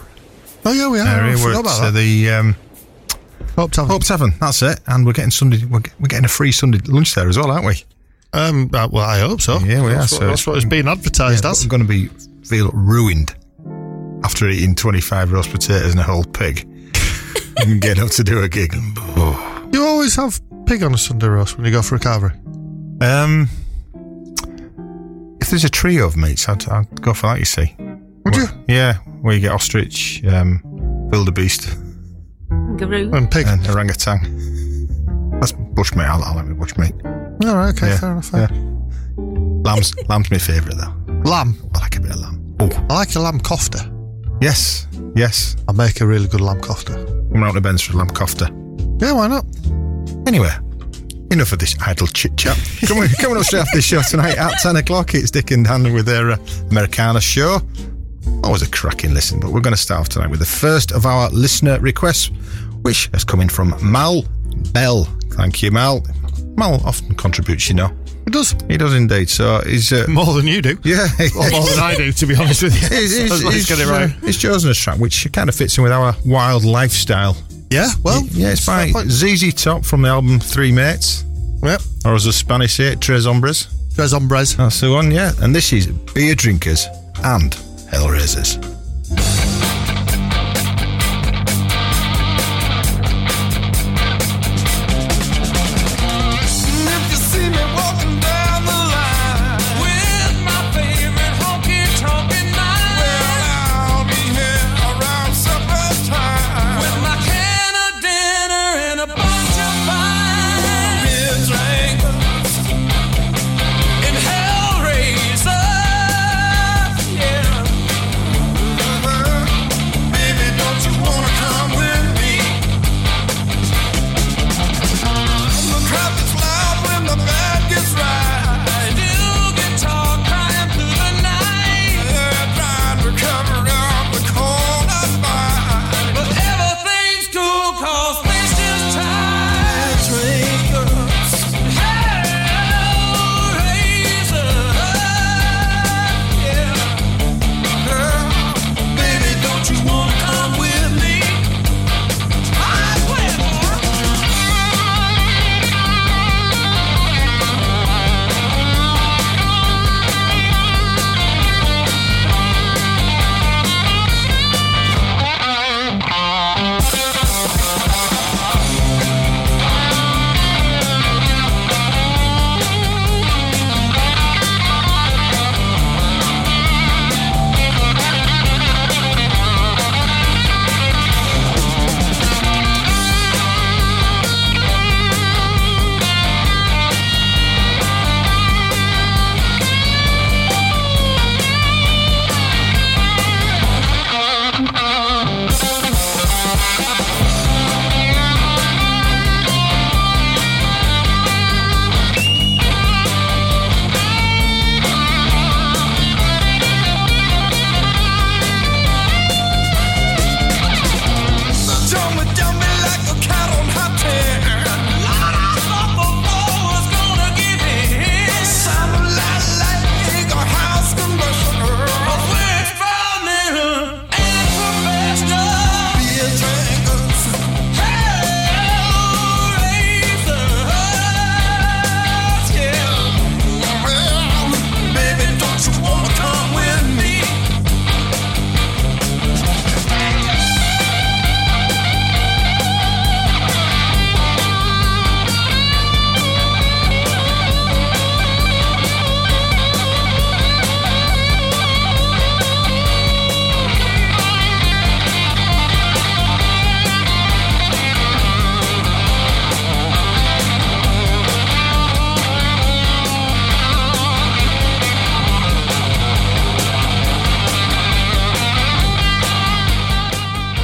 Oh yeah, we are. area, I we're forgot at about uh, that. the um, Hope Tavern. Hope Tavern. That's it. And we're getting Sunday. We're, we're getting a free Sunday lunch there as well, aren't we? Um, uh, well, I hope so. Yeah, we are, That's, so that's what it's being advertised as. I'm going to be feel ruined after eating 25 roast potatoes and a whole pig. and getting up to do a gig. Oh. You always have pig on a Sunday roast when you go for a carvery. Um, if there's a trio of meats, I'd, I'd go for that. You see? Would you? Yeah, where you get ostrich, um, wildebeest, Garoo. And pig. and orangutan. That's bushmeat. I'll, I'll have a bushmeat. All right, okay, yeah, fair enough. yeah. Lamb's lamb's my favourite though. Lamb. I like a bit of lamb. Oh, I like a lamb kofta. yes, yes. I make a really good lamb kofta. I'm out to Ben's for a lamb kofta. Yeah, why not? Anyway, enough of this idle chit chat. coming, coming up straight after the show tonight at 10 o'clock, it's Dick and Dan with their uh, Americana show. Always a cracking listen, but we're going to start off tonight with the first of our listener requests, which has come in from Mal Bell. Thank you, Mal. Mal often contributes, you know. He does. He does indeed. So he's. Uh, More than you do. yeah. Or more than I do, to be honest with you. He's, he's, So he's, get it right. he's chosen a track which kind of fits in with our wild lifestyle. Yeah, well, yeah, it's by. ZZ Top from the album Three Mates, Yep. or as the Spanish say Tres Hombres. Tres hombres. That's the one, yeah. And this is Beer Drinkers and Hellraisers.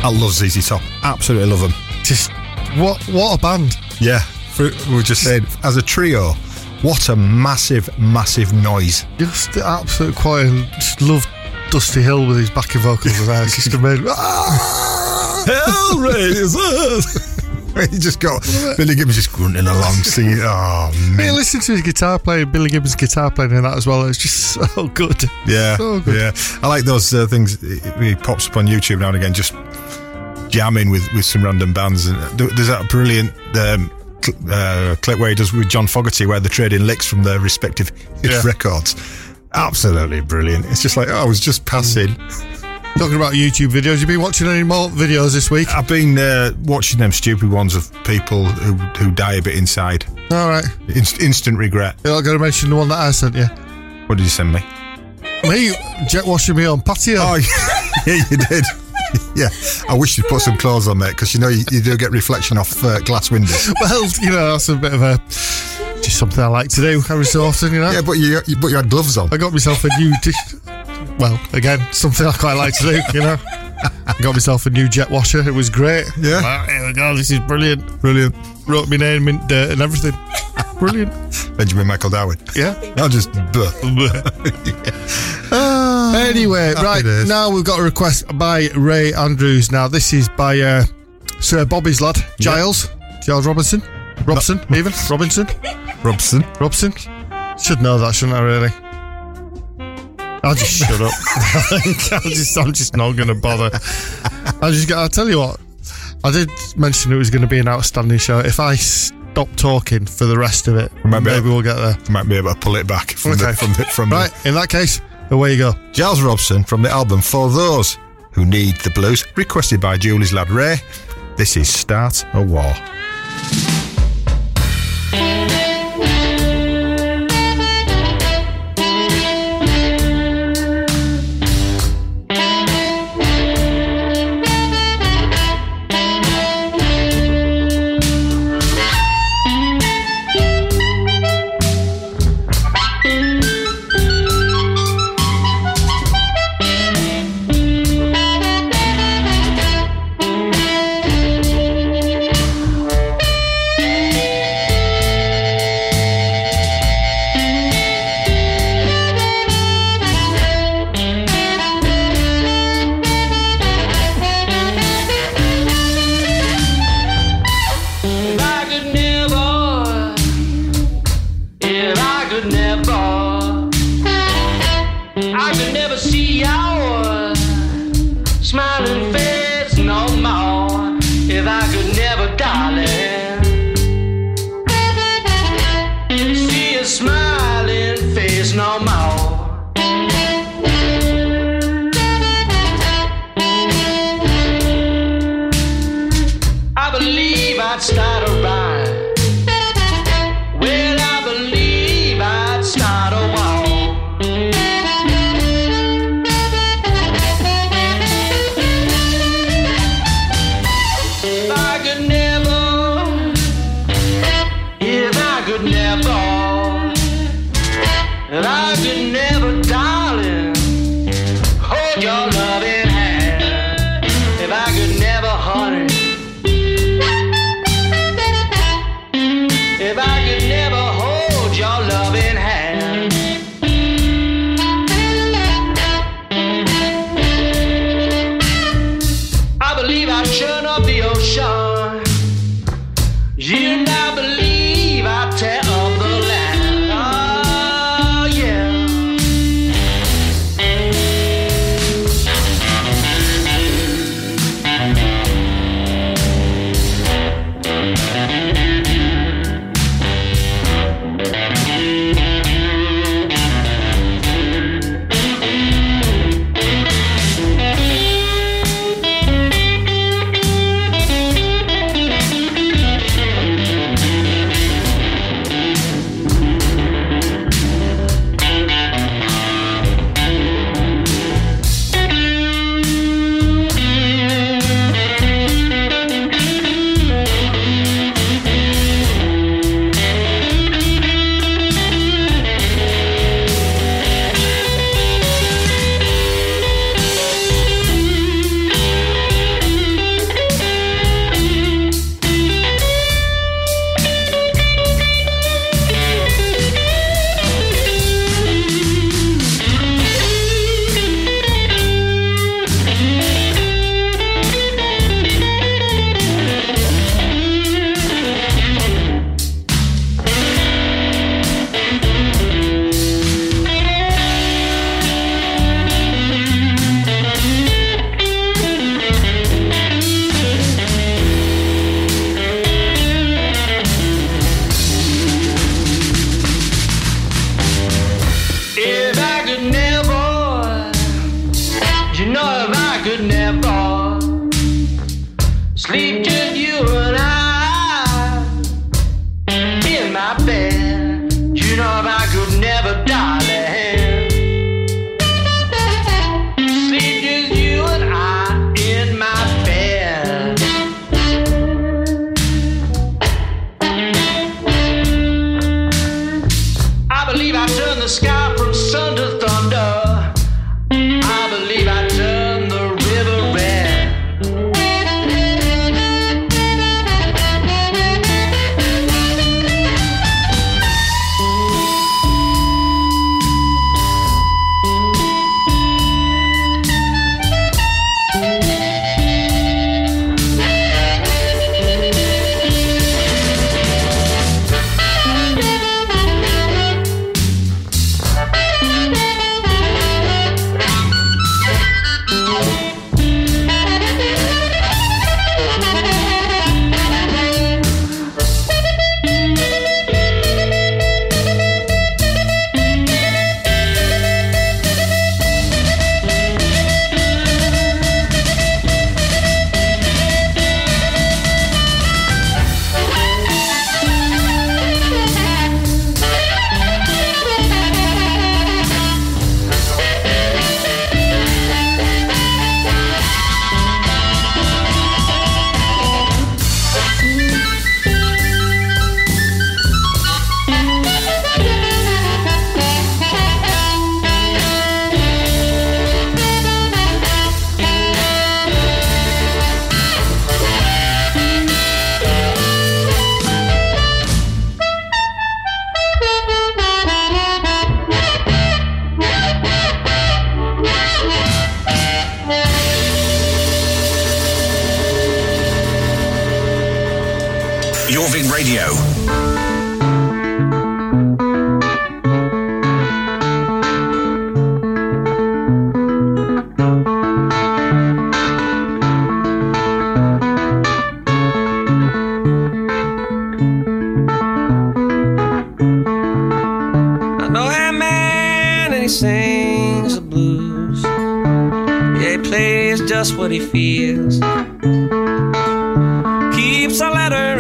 I love ZZ Top. Absolutely love them. Just what what a band. Yeah, for, we were just saying, as a trio, what a massive, massive noise. Just the absolute quiet. Just love Dusty Hill with his backing vocals and. It's just amazing. Hellraiser! you just got Billy Gibbons just grunting along, singing. Oh, Yeah, man. listen to his guitar playing, Billy Gibbons' guitar playing in that as well. It's just so good. Yeah, So good. yeah. I like those uh, things. He pops up on YouTube now and again, just jamming with, with some random bands. And there's that brilliant um, uh, clip where he does with John Fogerty, where they're trading licks from their respective Yeah. records. Absolutely brilliant. It's just like, oh, I was just passing. Talking about YouTube videos, you been watching any more videos this week? I've been uh, watching them stupid ones of people who, who die a bit inside. All right. Inst- instant regret. You're not going to mention the one that I sent you. What did you send me? Me jet washing me on patio. Oh, yeah, you did. Yeah, I wish you'd put some clothes on, mate, because you know you, you do get reflection off uh, glass windows. Well, you know, that's a bit of a just something I like to do every so often, you know. Yeah, but you, you but you had gloves on. I got myself a new dish. Well, again, something I quite like to do, you know. I got myself a new jet washer. It was great. Yeah. Wow, here we go. This is brilliant. Brilliant. Wrote my name in dirt and everything. Brilliant. Benjamin Michael Darwin. Yeah. I'll just. Buh. Anyway, Happy right days. now we've got a request by Ray Andrews. Now this is by uh, Sir Bobby's lad Giles, Giles Robinson, Robson, even Robinson, Robson. Robson. Should know that, shouldn't I? Really? I'll just shut up. I'm just, I'm just not going to bother. I just, I'll tell you what. I did mention it was going to be an outstanding show. If I stop talking for the rest of it, might be maybe able- we'll get there. Might be able to pull it back from Okay. the from the, from Right. In that case, away you go. Giles Robson from the album For Those Who Need the Blues, requested by Julie's lad Ray. This is Start a War.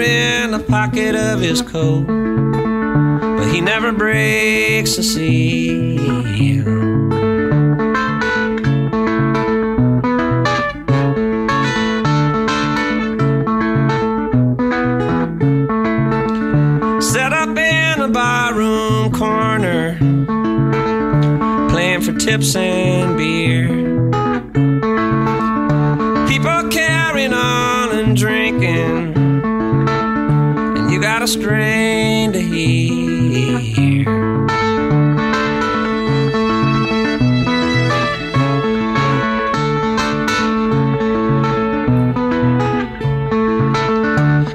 In the pocket of his coat, but he never breaks the seal. Set up a strain to hear.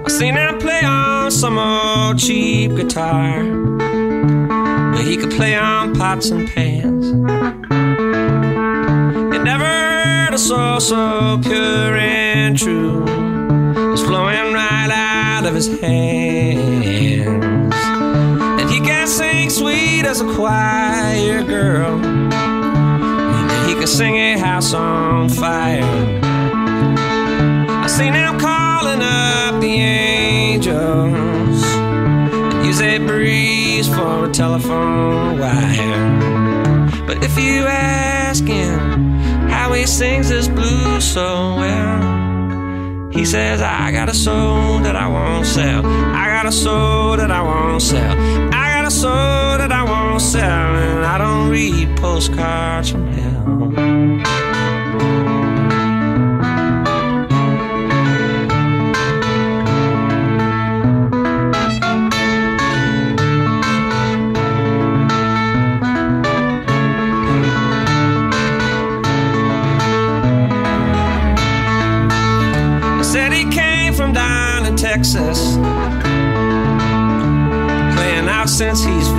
I seen him play on some old cheap guitar, but he could play on pots and pans. You never a soul so pure and true. Out of his hands. And he can sing sweet as a choir girl. And he can sing a house on fire. I seen him calling up the angels and use a breeze for a telephone wire. But if you ask him how he sings this blues so well, he says, I got a soul that I won't sell. I got a soul that I won't sell. I got a soul that I won't sell. And I don't read postcards from hell. Since he's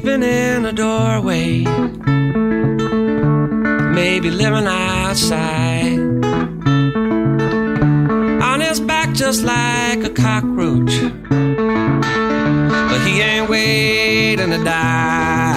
sleeping in a doorway. Maybe living outside. On his back, just like a cockroach. But he ain't waiting to die.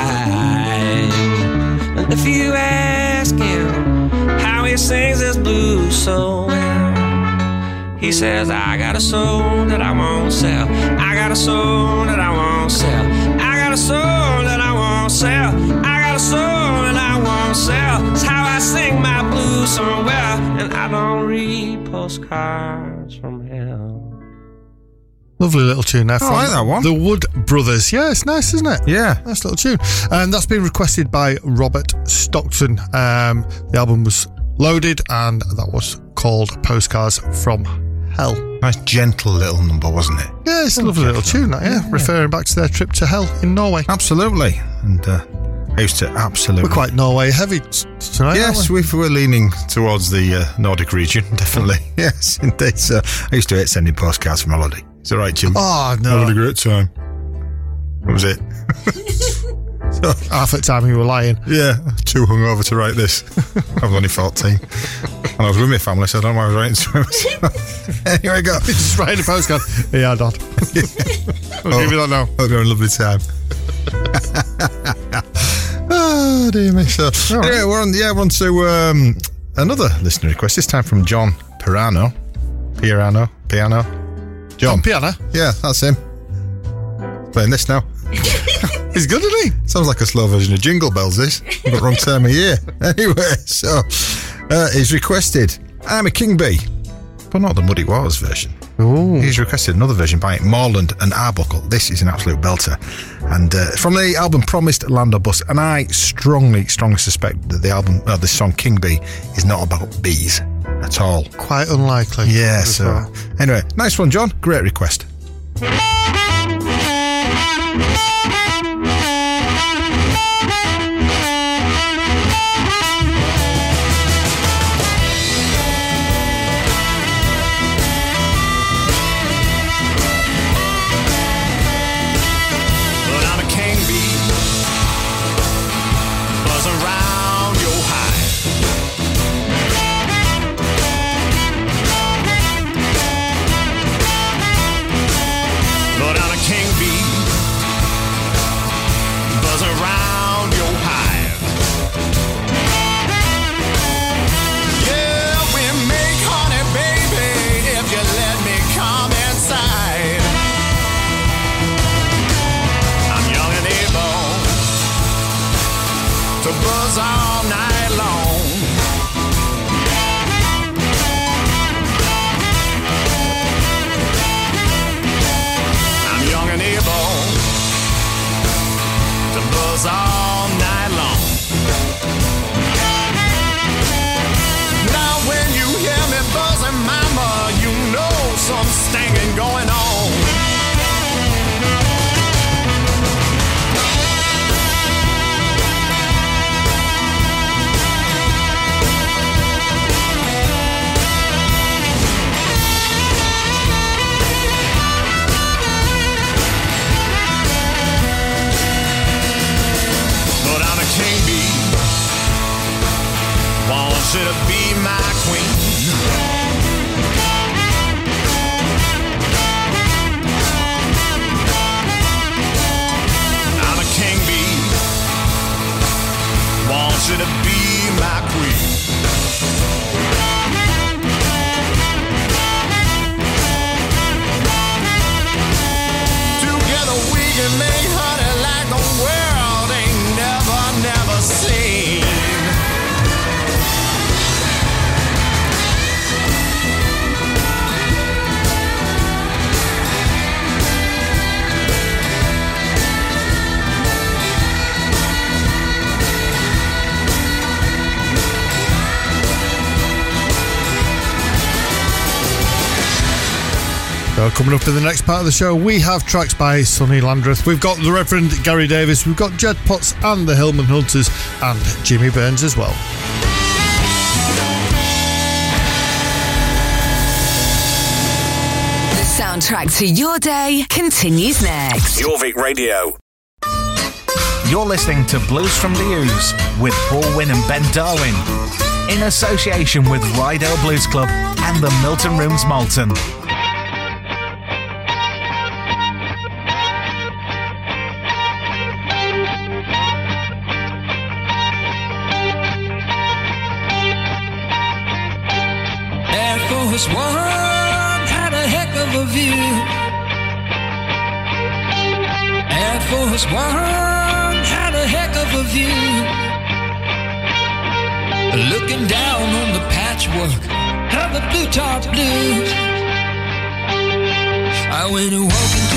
And if you ask him how he sings his blues so well, he says, I got a soul that I won't sell. I got a soul that I won't sell. I got a soul that I won't sell. I got a soul that I won't sell. It's how I sing my blues so well. And I don't read postcards from hell. Lovely little tune there. I like that one. The Wood Brothers. Yeah, it's nice, isn't it? Yeah. Nice little tune. And that's been requested by Robert Stockton. Um, the album was loaded and that was called Postcards from Hell. Nice, gentle little number, wasn't it? Yeah, it's a lovely little tune, that, yeah. Referring back to their trip to hell in Norway. Absolutely. And uh, I used to absolutely. We're quite Norway heavy t- tonight. Yes, aren't we we're leaning towards the uh, Nordic region, definitely. yes, indeed. So I used to hate sending postcards from holiday. Is that right, Jim? Oh, no. Having a great time. That was it. Half the time you were lying. yeah, too hungover to write this. I was only 14. And I was with my family, so I don't know why I was writing to him. anyway, go. Just writing a postcard. Yeah, Dad. I'll give you that now. I'll go a lovely time. oh dear me. So anyway, we're on. Yeah, we're on to um, another listener request. This time from John Pirano. Pirano. Piano. John. Piano. Yeah, that's him. Playing this now. He's good, isn't he? Sounds like a slow version of Jingle Bells. This, but wrong time of year. Anyway, so uh, he's requested "I'm a King Bee," but not the Muddy Waters version. Ooh. He's requested another version by Moreland and Arbuckle. This is an absolute belter. And uh, from the album Promised Land or Bus, and I strongly, strongly suspect that the album, uh, the song King Bee, is not about bees at all. Quite unlikely. Yeah, so. well. Anyway, nice one, John. Great request. Coming up in the next part of the show, we have tracks by Sonny Landreth. We've got the Reverend Gary Davis, we've got Jed Potts and the Hillman Hunters, and Jimmy Burns as well. The soundtrack to your day continues next. Jorvik Radio. You're listening to Blues from the Ouse with Paul Winn and Ben Darwin in association with Ryedale Blues Club and the Milton Rooms Malton. us One had a heck of a view. Air Force One had a heck of a view. Looking down on the patchwork of the blue tarp blues. I went walking.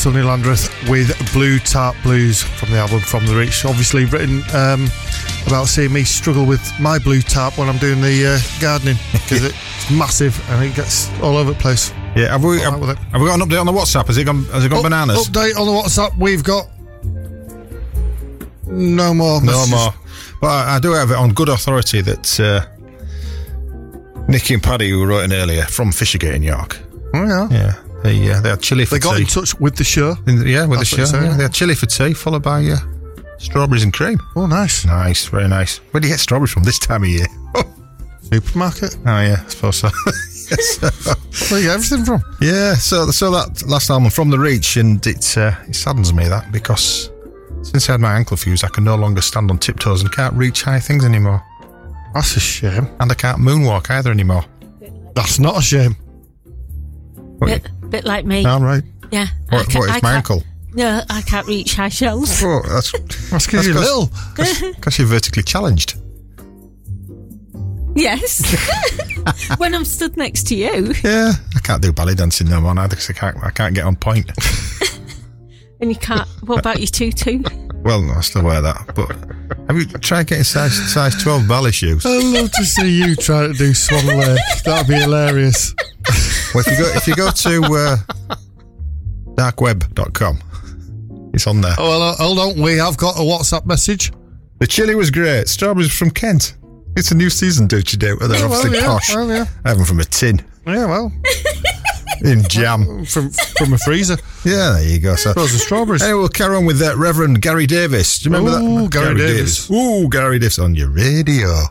Sonny Landreth with Blue Tarp Blues from the album From the Reach. Obviously, written um, about seeing me struggle with my blue tarp when I'm doing the uh, gardening because it's massive and it gets all over the place. Yeah, have we have, have, we got an update on the WhatsApp? Has it gone? Has it gone Up, bananas? Update on the WhatsApp. We've got no more. Messages. No more. But I, I, do have it on good authority that uh, Nicky and Paddy, who wrote in earlier, from Fishergate in York. Oh, yeah. Yeah they uh, they had chili for They got in touch with the show. In- yeah, with That's the show. saying. Yeah, they had chili for tea, followed by uh, strawberries and cream. Oh, nice. Nice, very nice. Where do you get strawberries from this time of year? Oh, Supermarket. Oh yeah, I suppose so. yes. Where you get everything from? Yeah, so so that last album from the Reach, and it uh, it saddens me that because since I had my ankle fused, I can no longer stand on tiptoes and can't reach high things anymore, That's a shame. and I can't moonwalk either anymore. That's not a shame. Bit, bit like me. All right. Yeah. What, ca- what is my can't- ankle? No, I can't reach high shelves. Oh, that's That's because you're little. because you're vertically challenged. yes. when I'm stood next to you Yeah, I can't do ballet dancing no more either because I can't I can't get on point. and you can't. What about your tutu? well, no, I still wear that, but have you tried getting size size twelve ballet shoes? I'd love to see you try to do Swan Lake. That'd be hilarious. Well, if you go if you go to uh, darkweb.com, it's on there. Oh, well, uh, hold on. We have got a WhatsApp message. The chili was great. Strawberries from Kent. It's a new season, don't you do? They're well, obviously yeah, posh. well, yeah. I have them from a tin Yeah, well, in jam. from from a freezer. Yeah, there you go. So, Those are strawberries. Anyway, we'll carry on with that Reverend Gary Davis. Do you remember Ooh, that? Gary Davis. Ooh, Gary Davis on your radio.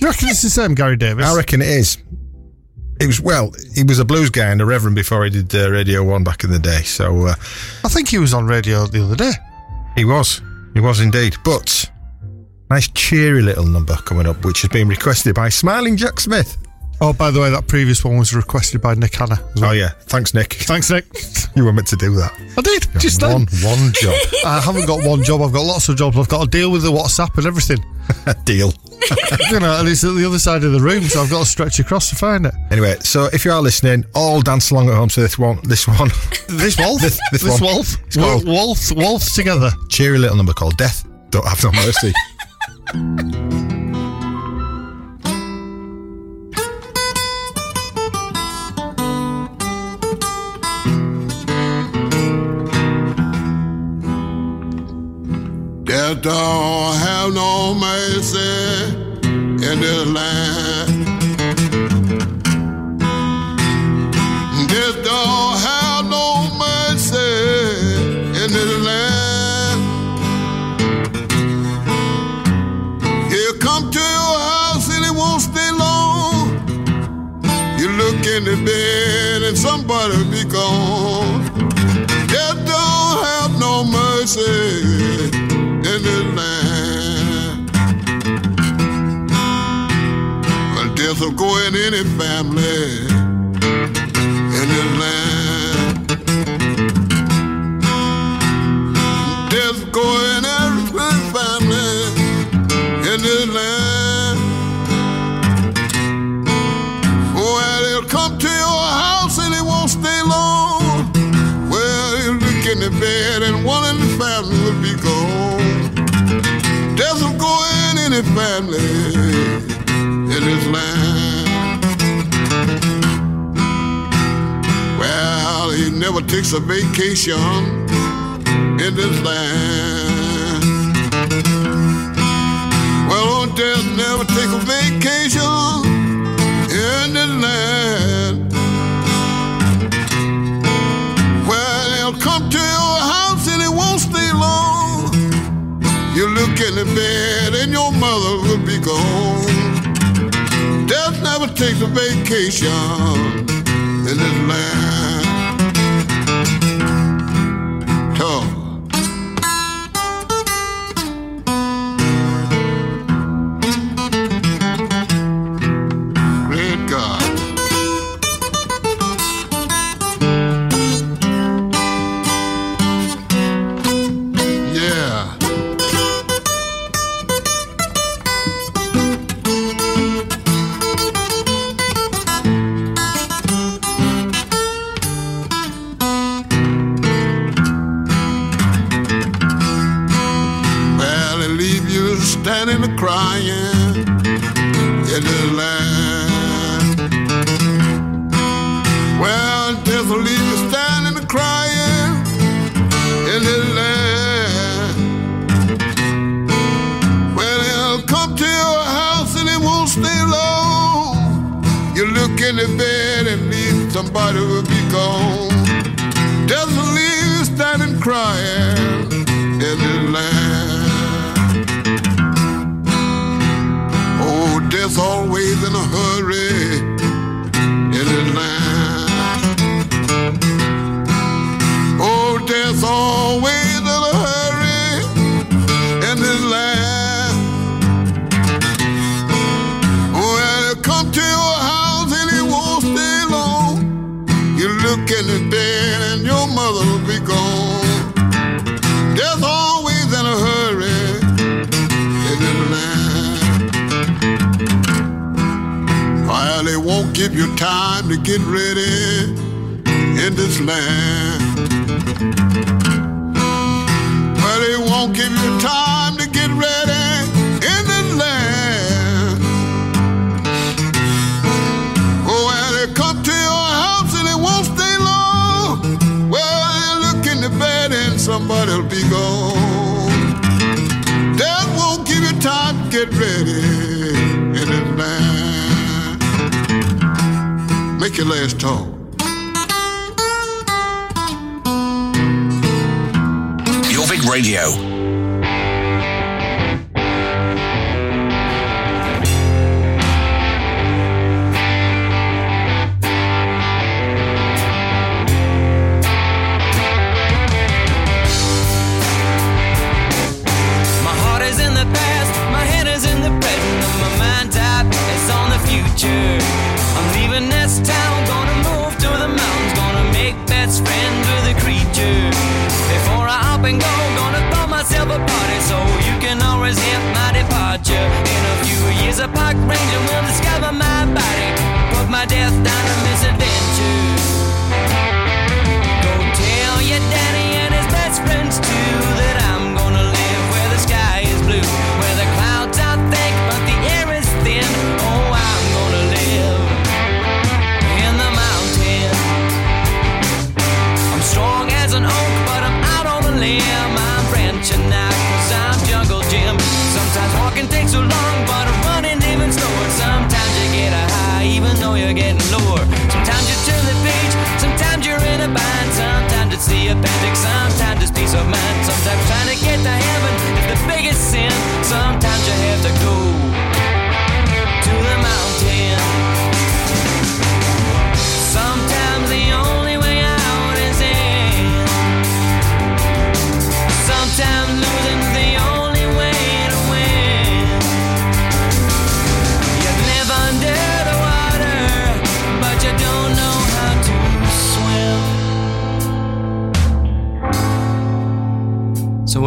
You reckon it's the same Gary Davis? I reckon it is. It was well. He was a blues guy and a reverend before he did uh, Radio One back in the day. So uh, I think he was on radio the other day. he was. He was indeed. But nice cheery little number coming up, which has been requested by Smiling Jack Smith. Oh, by the way, that previous one was requested by Nick Hanna. well. Oh yeah, thanks Nick. Thanks, Nick. You were meant to do that. I did. Just one then. one job I haven't got one job. I've got lots of jobs. I've got to deal with the WhatsApp and everything. deal. you know, and it's at the other side of the room, so I've got to stretch across to find it. Anyway, so if you are listening, all dance along at home to this one. This one. This wolf, This- this one. wolf, It's called- wolf, wolf together. cheery little number called Death. Don't have no mercy. Death don't have no mercy in this land. Death don't have no mercy in this land. He'll come to your house and it won't stay long. You look in the bed and somebody be gone. Death don't have no mercy in this land. Well, death will go in any family in this family in this land. Well, he never takes a vacation in this land. Well, old death never take a vacation You look in the bed and your mother will be gone. Death never takes a vacation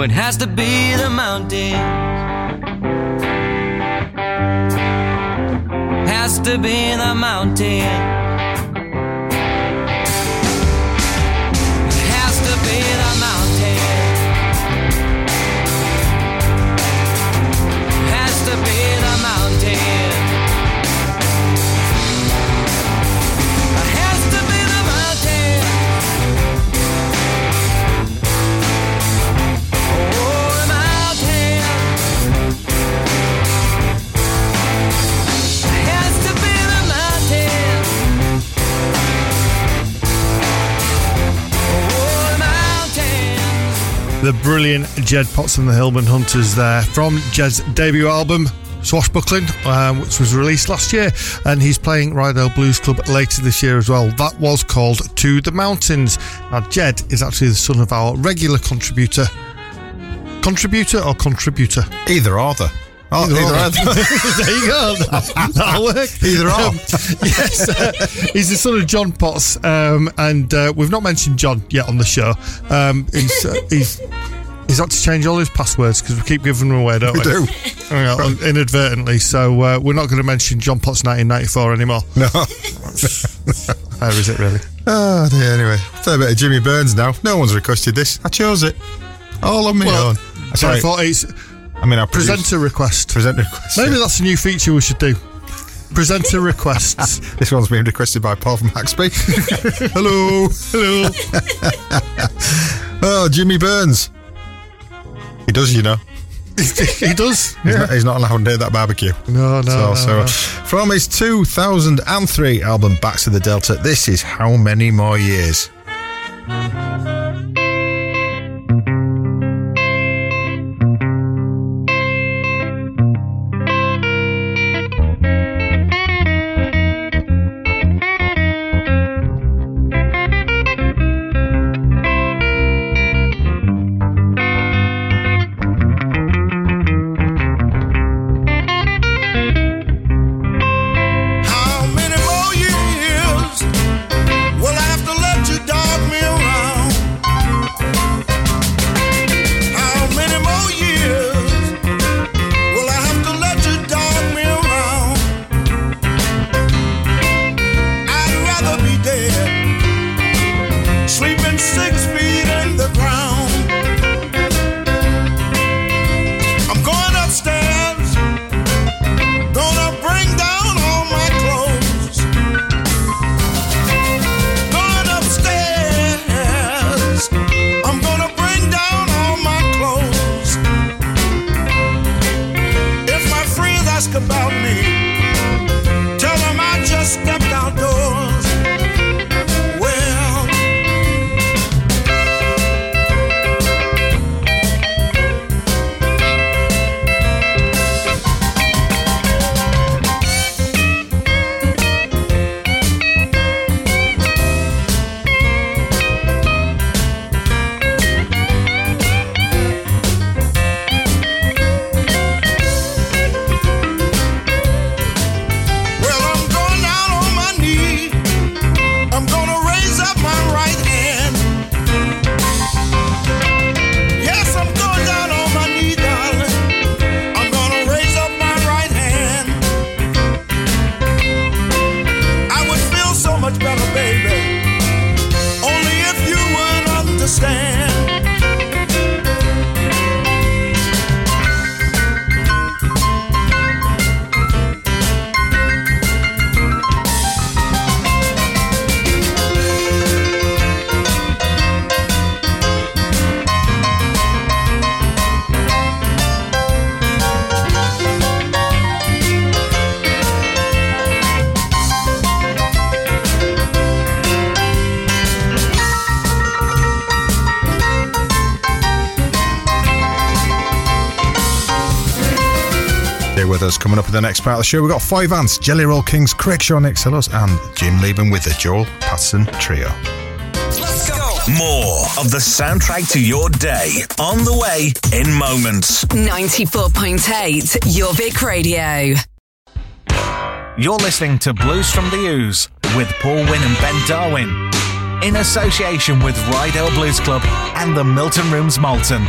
It has to be the mountain. Has to be the mountain. The brilliant Jed Potts and the Hillman Hunters there from Jed's debut album. Swashbuckling, um, which was released last year, and he's playing Ryedale Blues Club later this year as well. That was called To the Mountains. Now, Jed is actually the son of our regular contributor. Contributor or contributor? Either or. Oh, Either either there you go. That- That'll work. Either. Um, yes, uh, he's the son of John Potts, um, and uh, we've not mentioned John yet on the show. Um, he's, uh, he's he's had to change all his passwords because we keep giving them away, don't we? We do. Yeah, un- inadvertently. So uh, we're not going to mention John Potts 1994 anymore. No. How is it really? Oh, dear, anyway. Fair bit of Jimmy Burns now. No one's requested this. I chose it. All on my Well, own. So I thought it's I mean, our presenter request. Presenter request. Maybe yeah. that's a new feature we should do. Presenter requests. this one's been requested by Paul from Haxby. hello, hello. oh, Jimmy Burns. He does, you know. he does. He's, not, he's, not, allowed near that barbecue. No, no. So, no, no. Uh, from his 2003 album Back to the Delta, this is how many more years? next part of the show, we've got Foy Vance, Jelly Roll Kings, Craig Shaw, Nick Silos, and Jim Liban with the Joel Paterson Trio. Let's go! More of the soundtrack to your day on the way in moments. 94.8, Jorvik Radio. You're listening to Blues from the Ouse with Paul Winn and Ben Darwin in association with Ryedale Blues Club and the Milton Rooms Malton.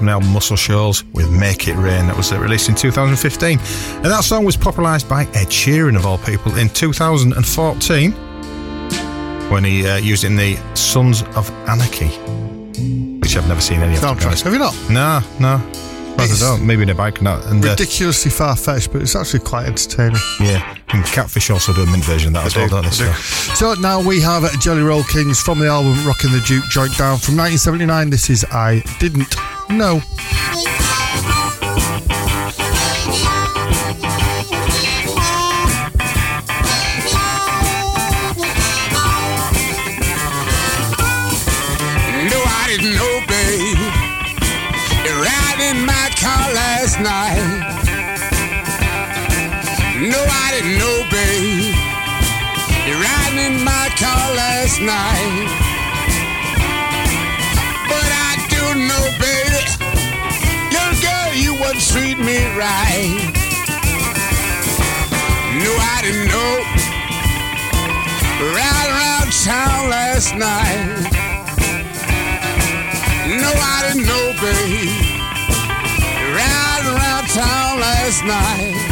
From the album Muscle Shoals with Make It Rain that was released in 2015. And that song was popularised by Ed Sheeran, of all people, in 2014 when he uh, used it in the Sons of Anarchy, which I've never seen any of. Soundtrack. Have you not? No, no. I It's don't. Maybe in a bike. Not. And, uh, Ridiculously far fetched, but it's actually quite entertaining. yeah. And Catfish also do a mint version of that as well, don't they? So. So now we have Jelly Roll Kings from the album Rockin' the Juke Joint Down from 1979. This is I Didn't. No, I didn't obey. You're riding my car last night. No, I treat me right. No, I didn't know. Riding around town last night. No, I didn't know, babe. Riding around town last night.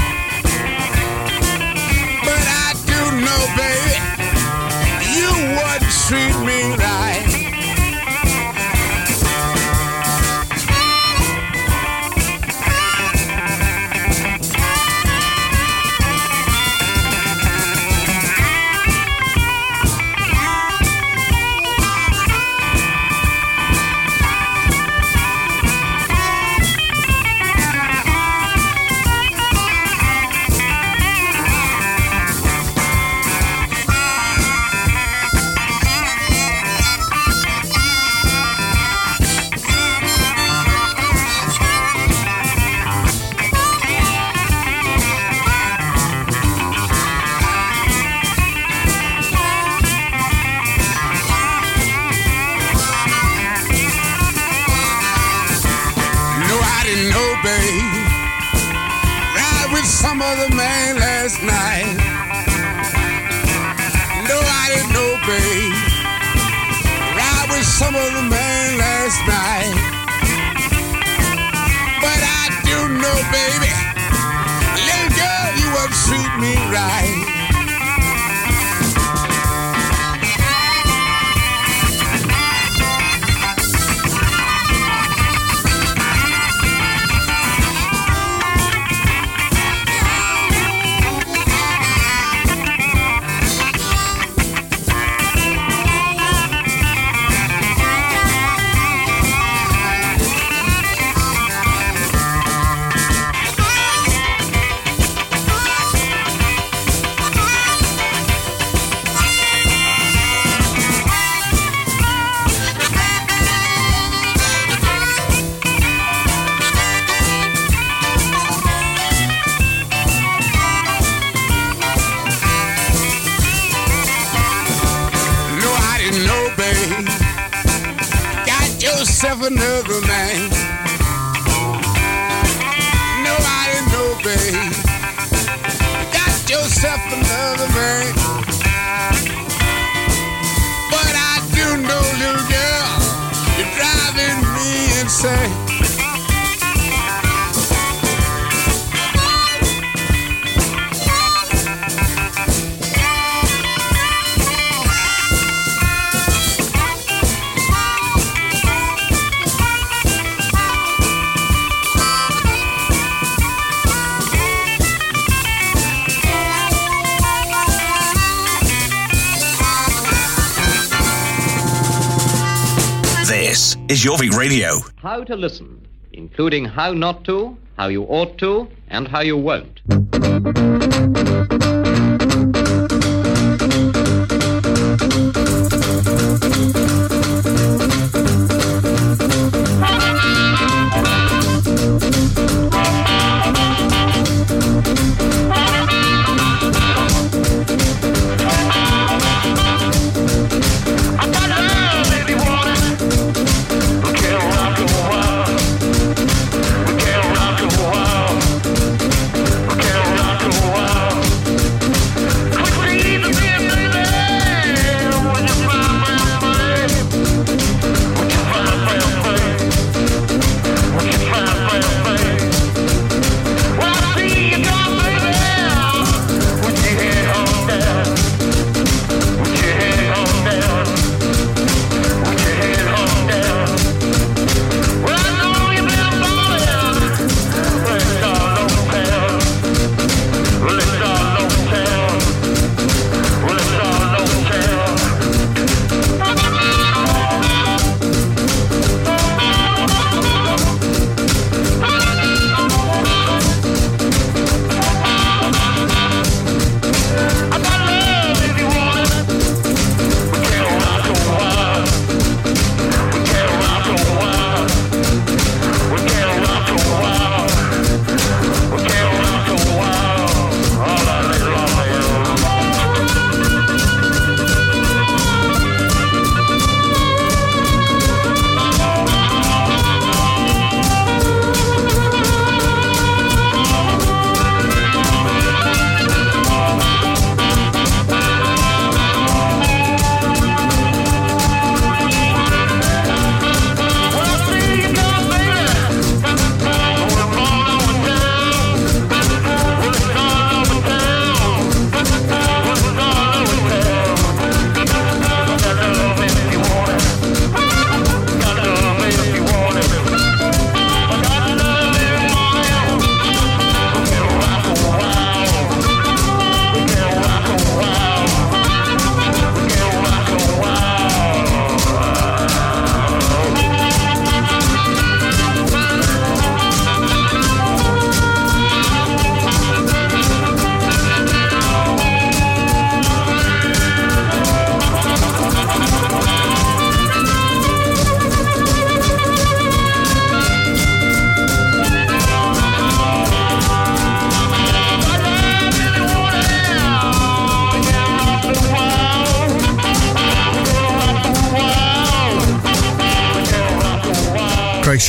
is Jorvik Radio. How to listen, including how not to, how you ought to, and how you won't.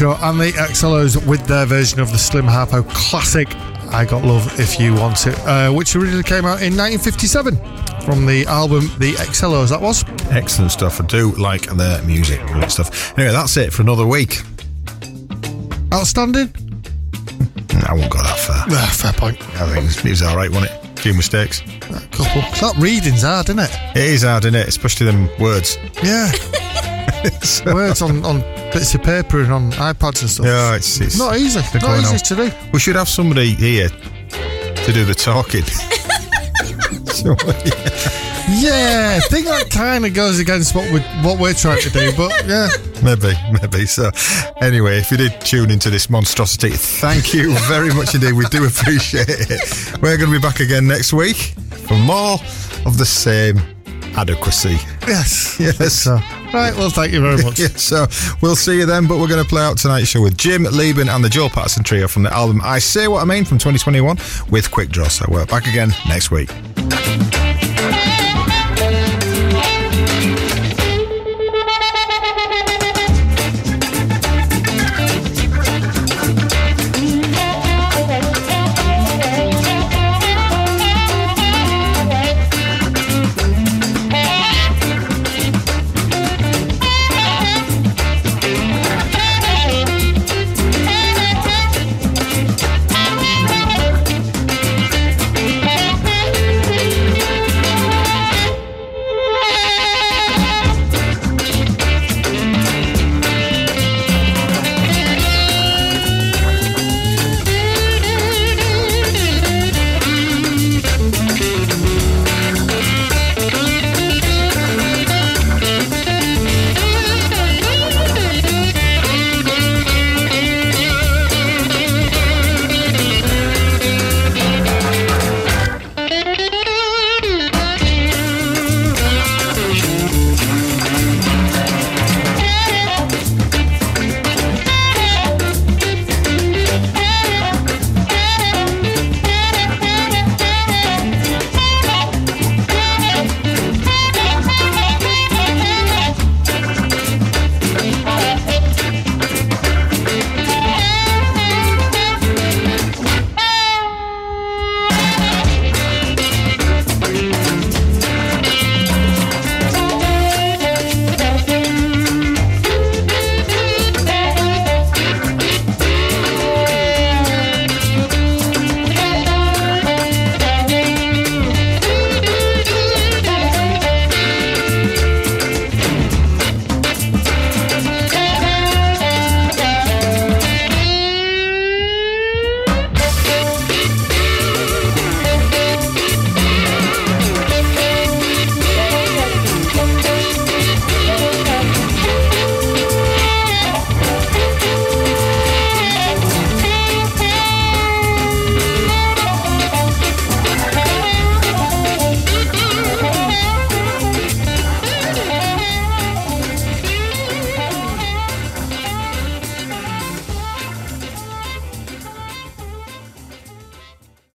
And the Excellos with their version of the Slim Harpo classic I Got Love If You Want It, uh, which originally came out in 1957 from the album The Excellos. That was excellent stuff. I do like their music, great stuff. Anyway, that's it for another week. Outstanding. I won't go that far. Uh, fair point. I think it was all right, wasn't it? A few mistakes. A couple. That reading's hard, isn't it? It is hard, isn't it? Especially them words. Yeah. so. Words on, on bits of paper and on iPads and stuff. Yeah, it's, it's not easy. Not easy on. to do. We should have somebody here to do the talking. So, Yeah, I think that kind of goes against what we what we're trying to do, but yeah. maybe, maybe. So, anyway, if you did tune into this monstrosity, thank you very much indeed. We do appreciate it. We're going to be back again next week for more of the same adequacy. Yes. Yes. So, right, well, thank you very much. Yeah, so we'll see you then, but we're going to play out tonight's show with Jim Liban and the Joel Paterson Trio from the album I Say What I Mean from 2021 with Quick Draw. So we're back again next week.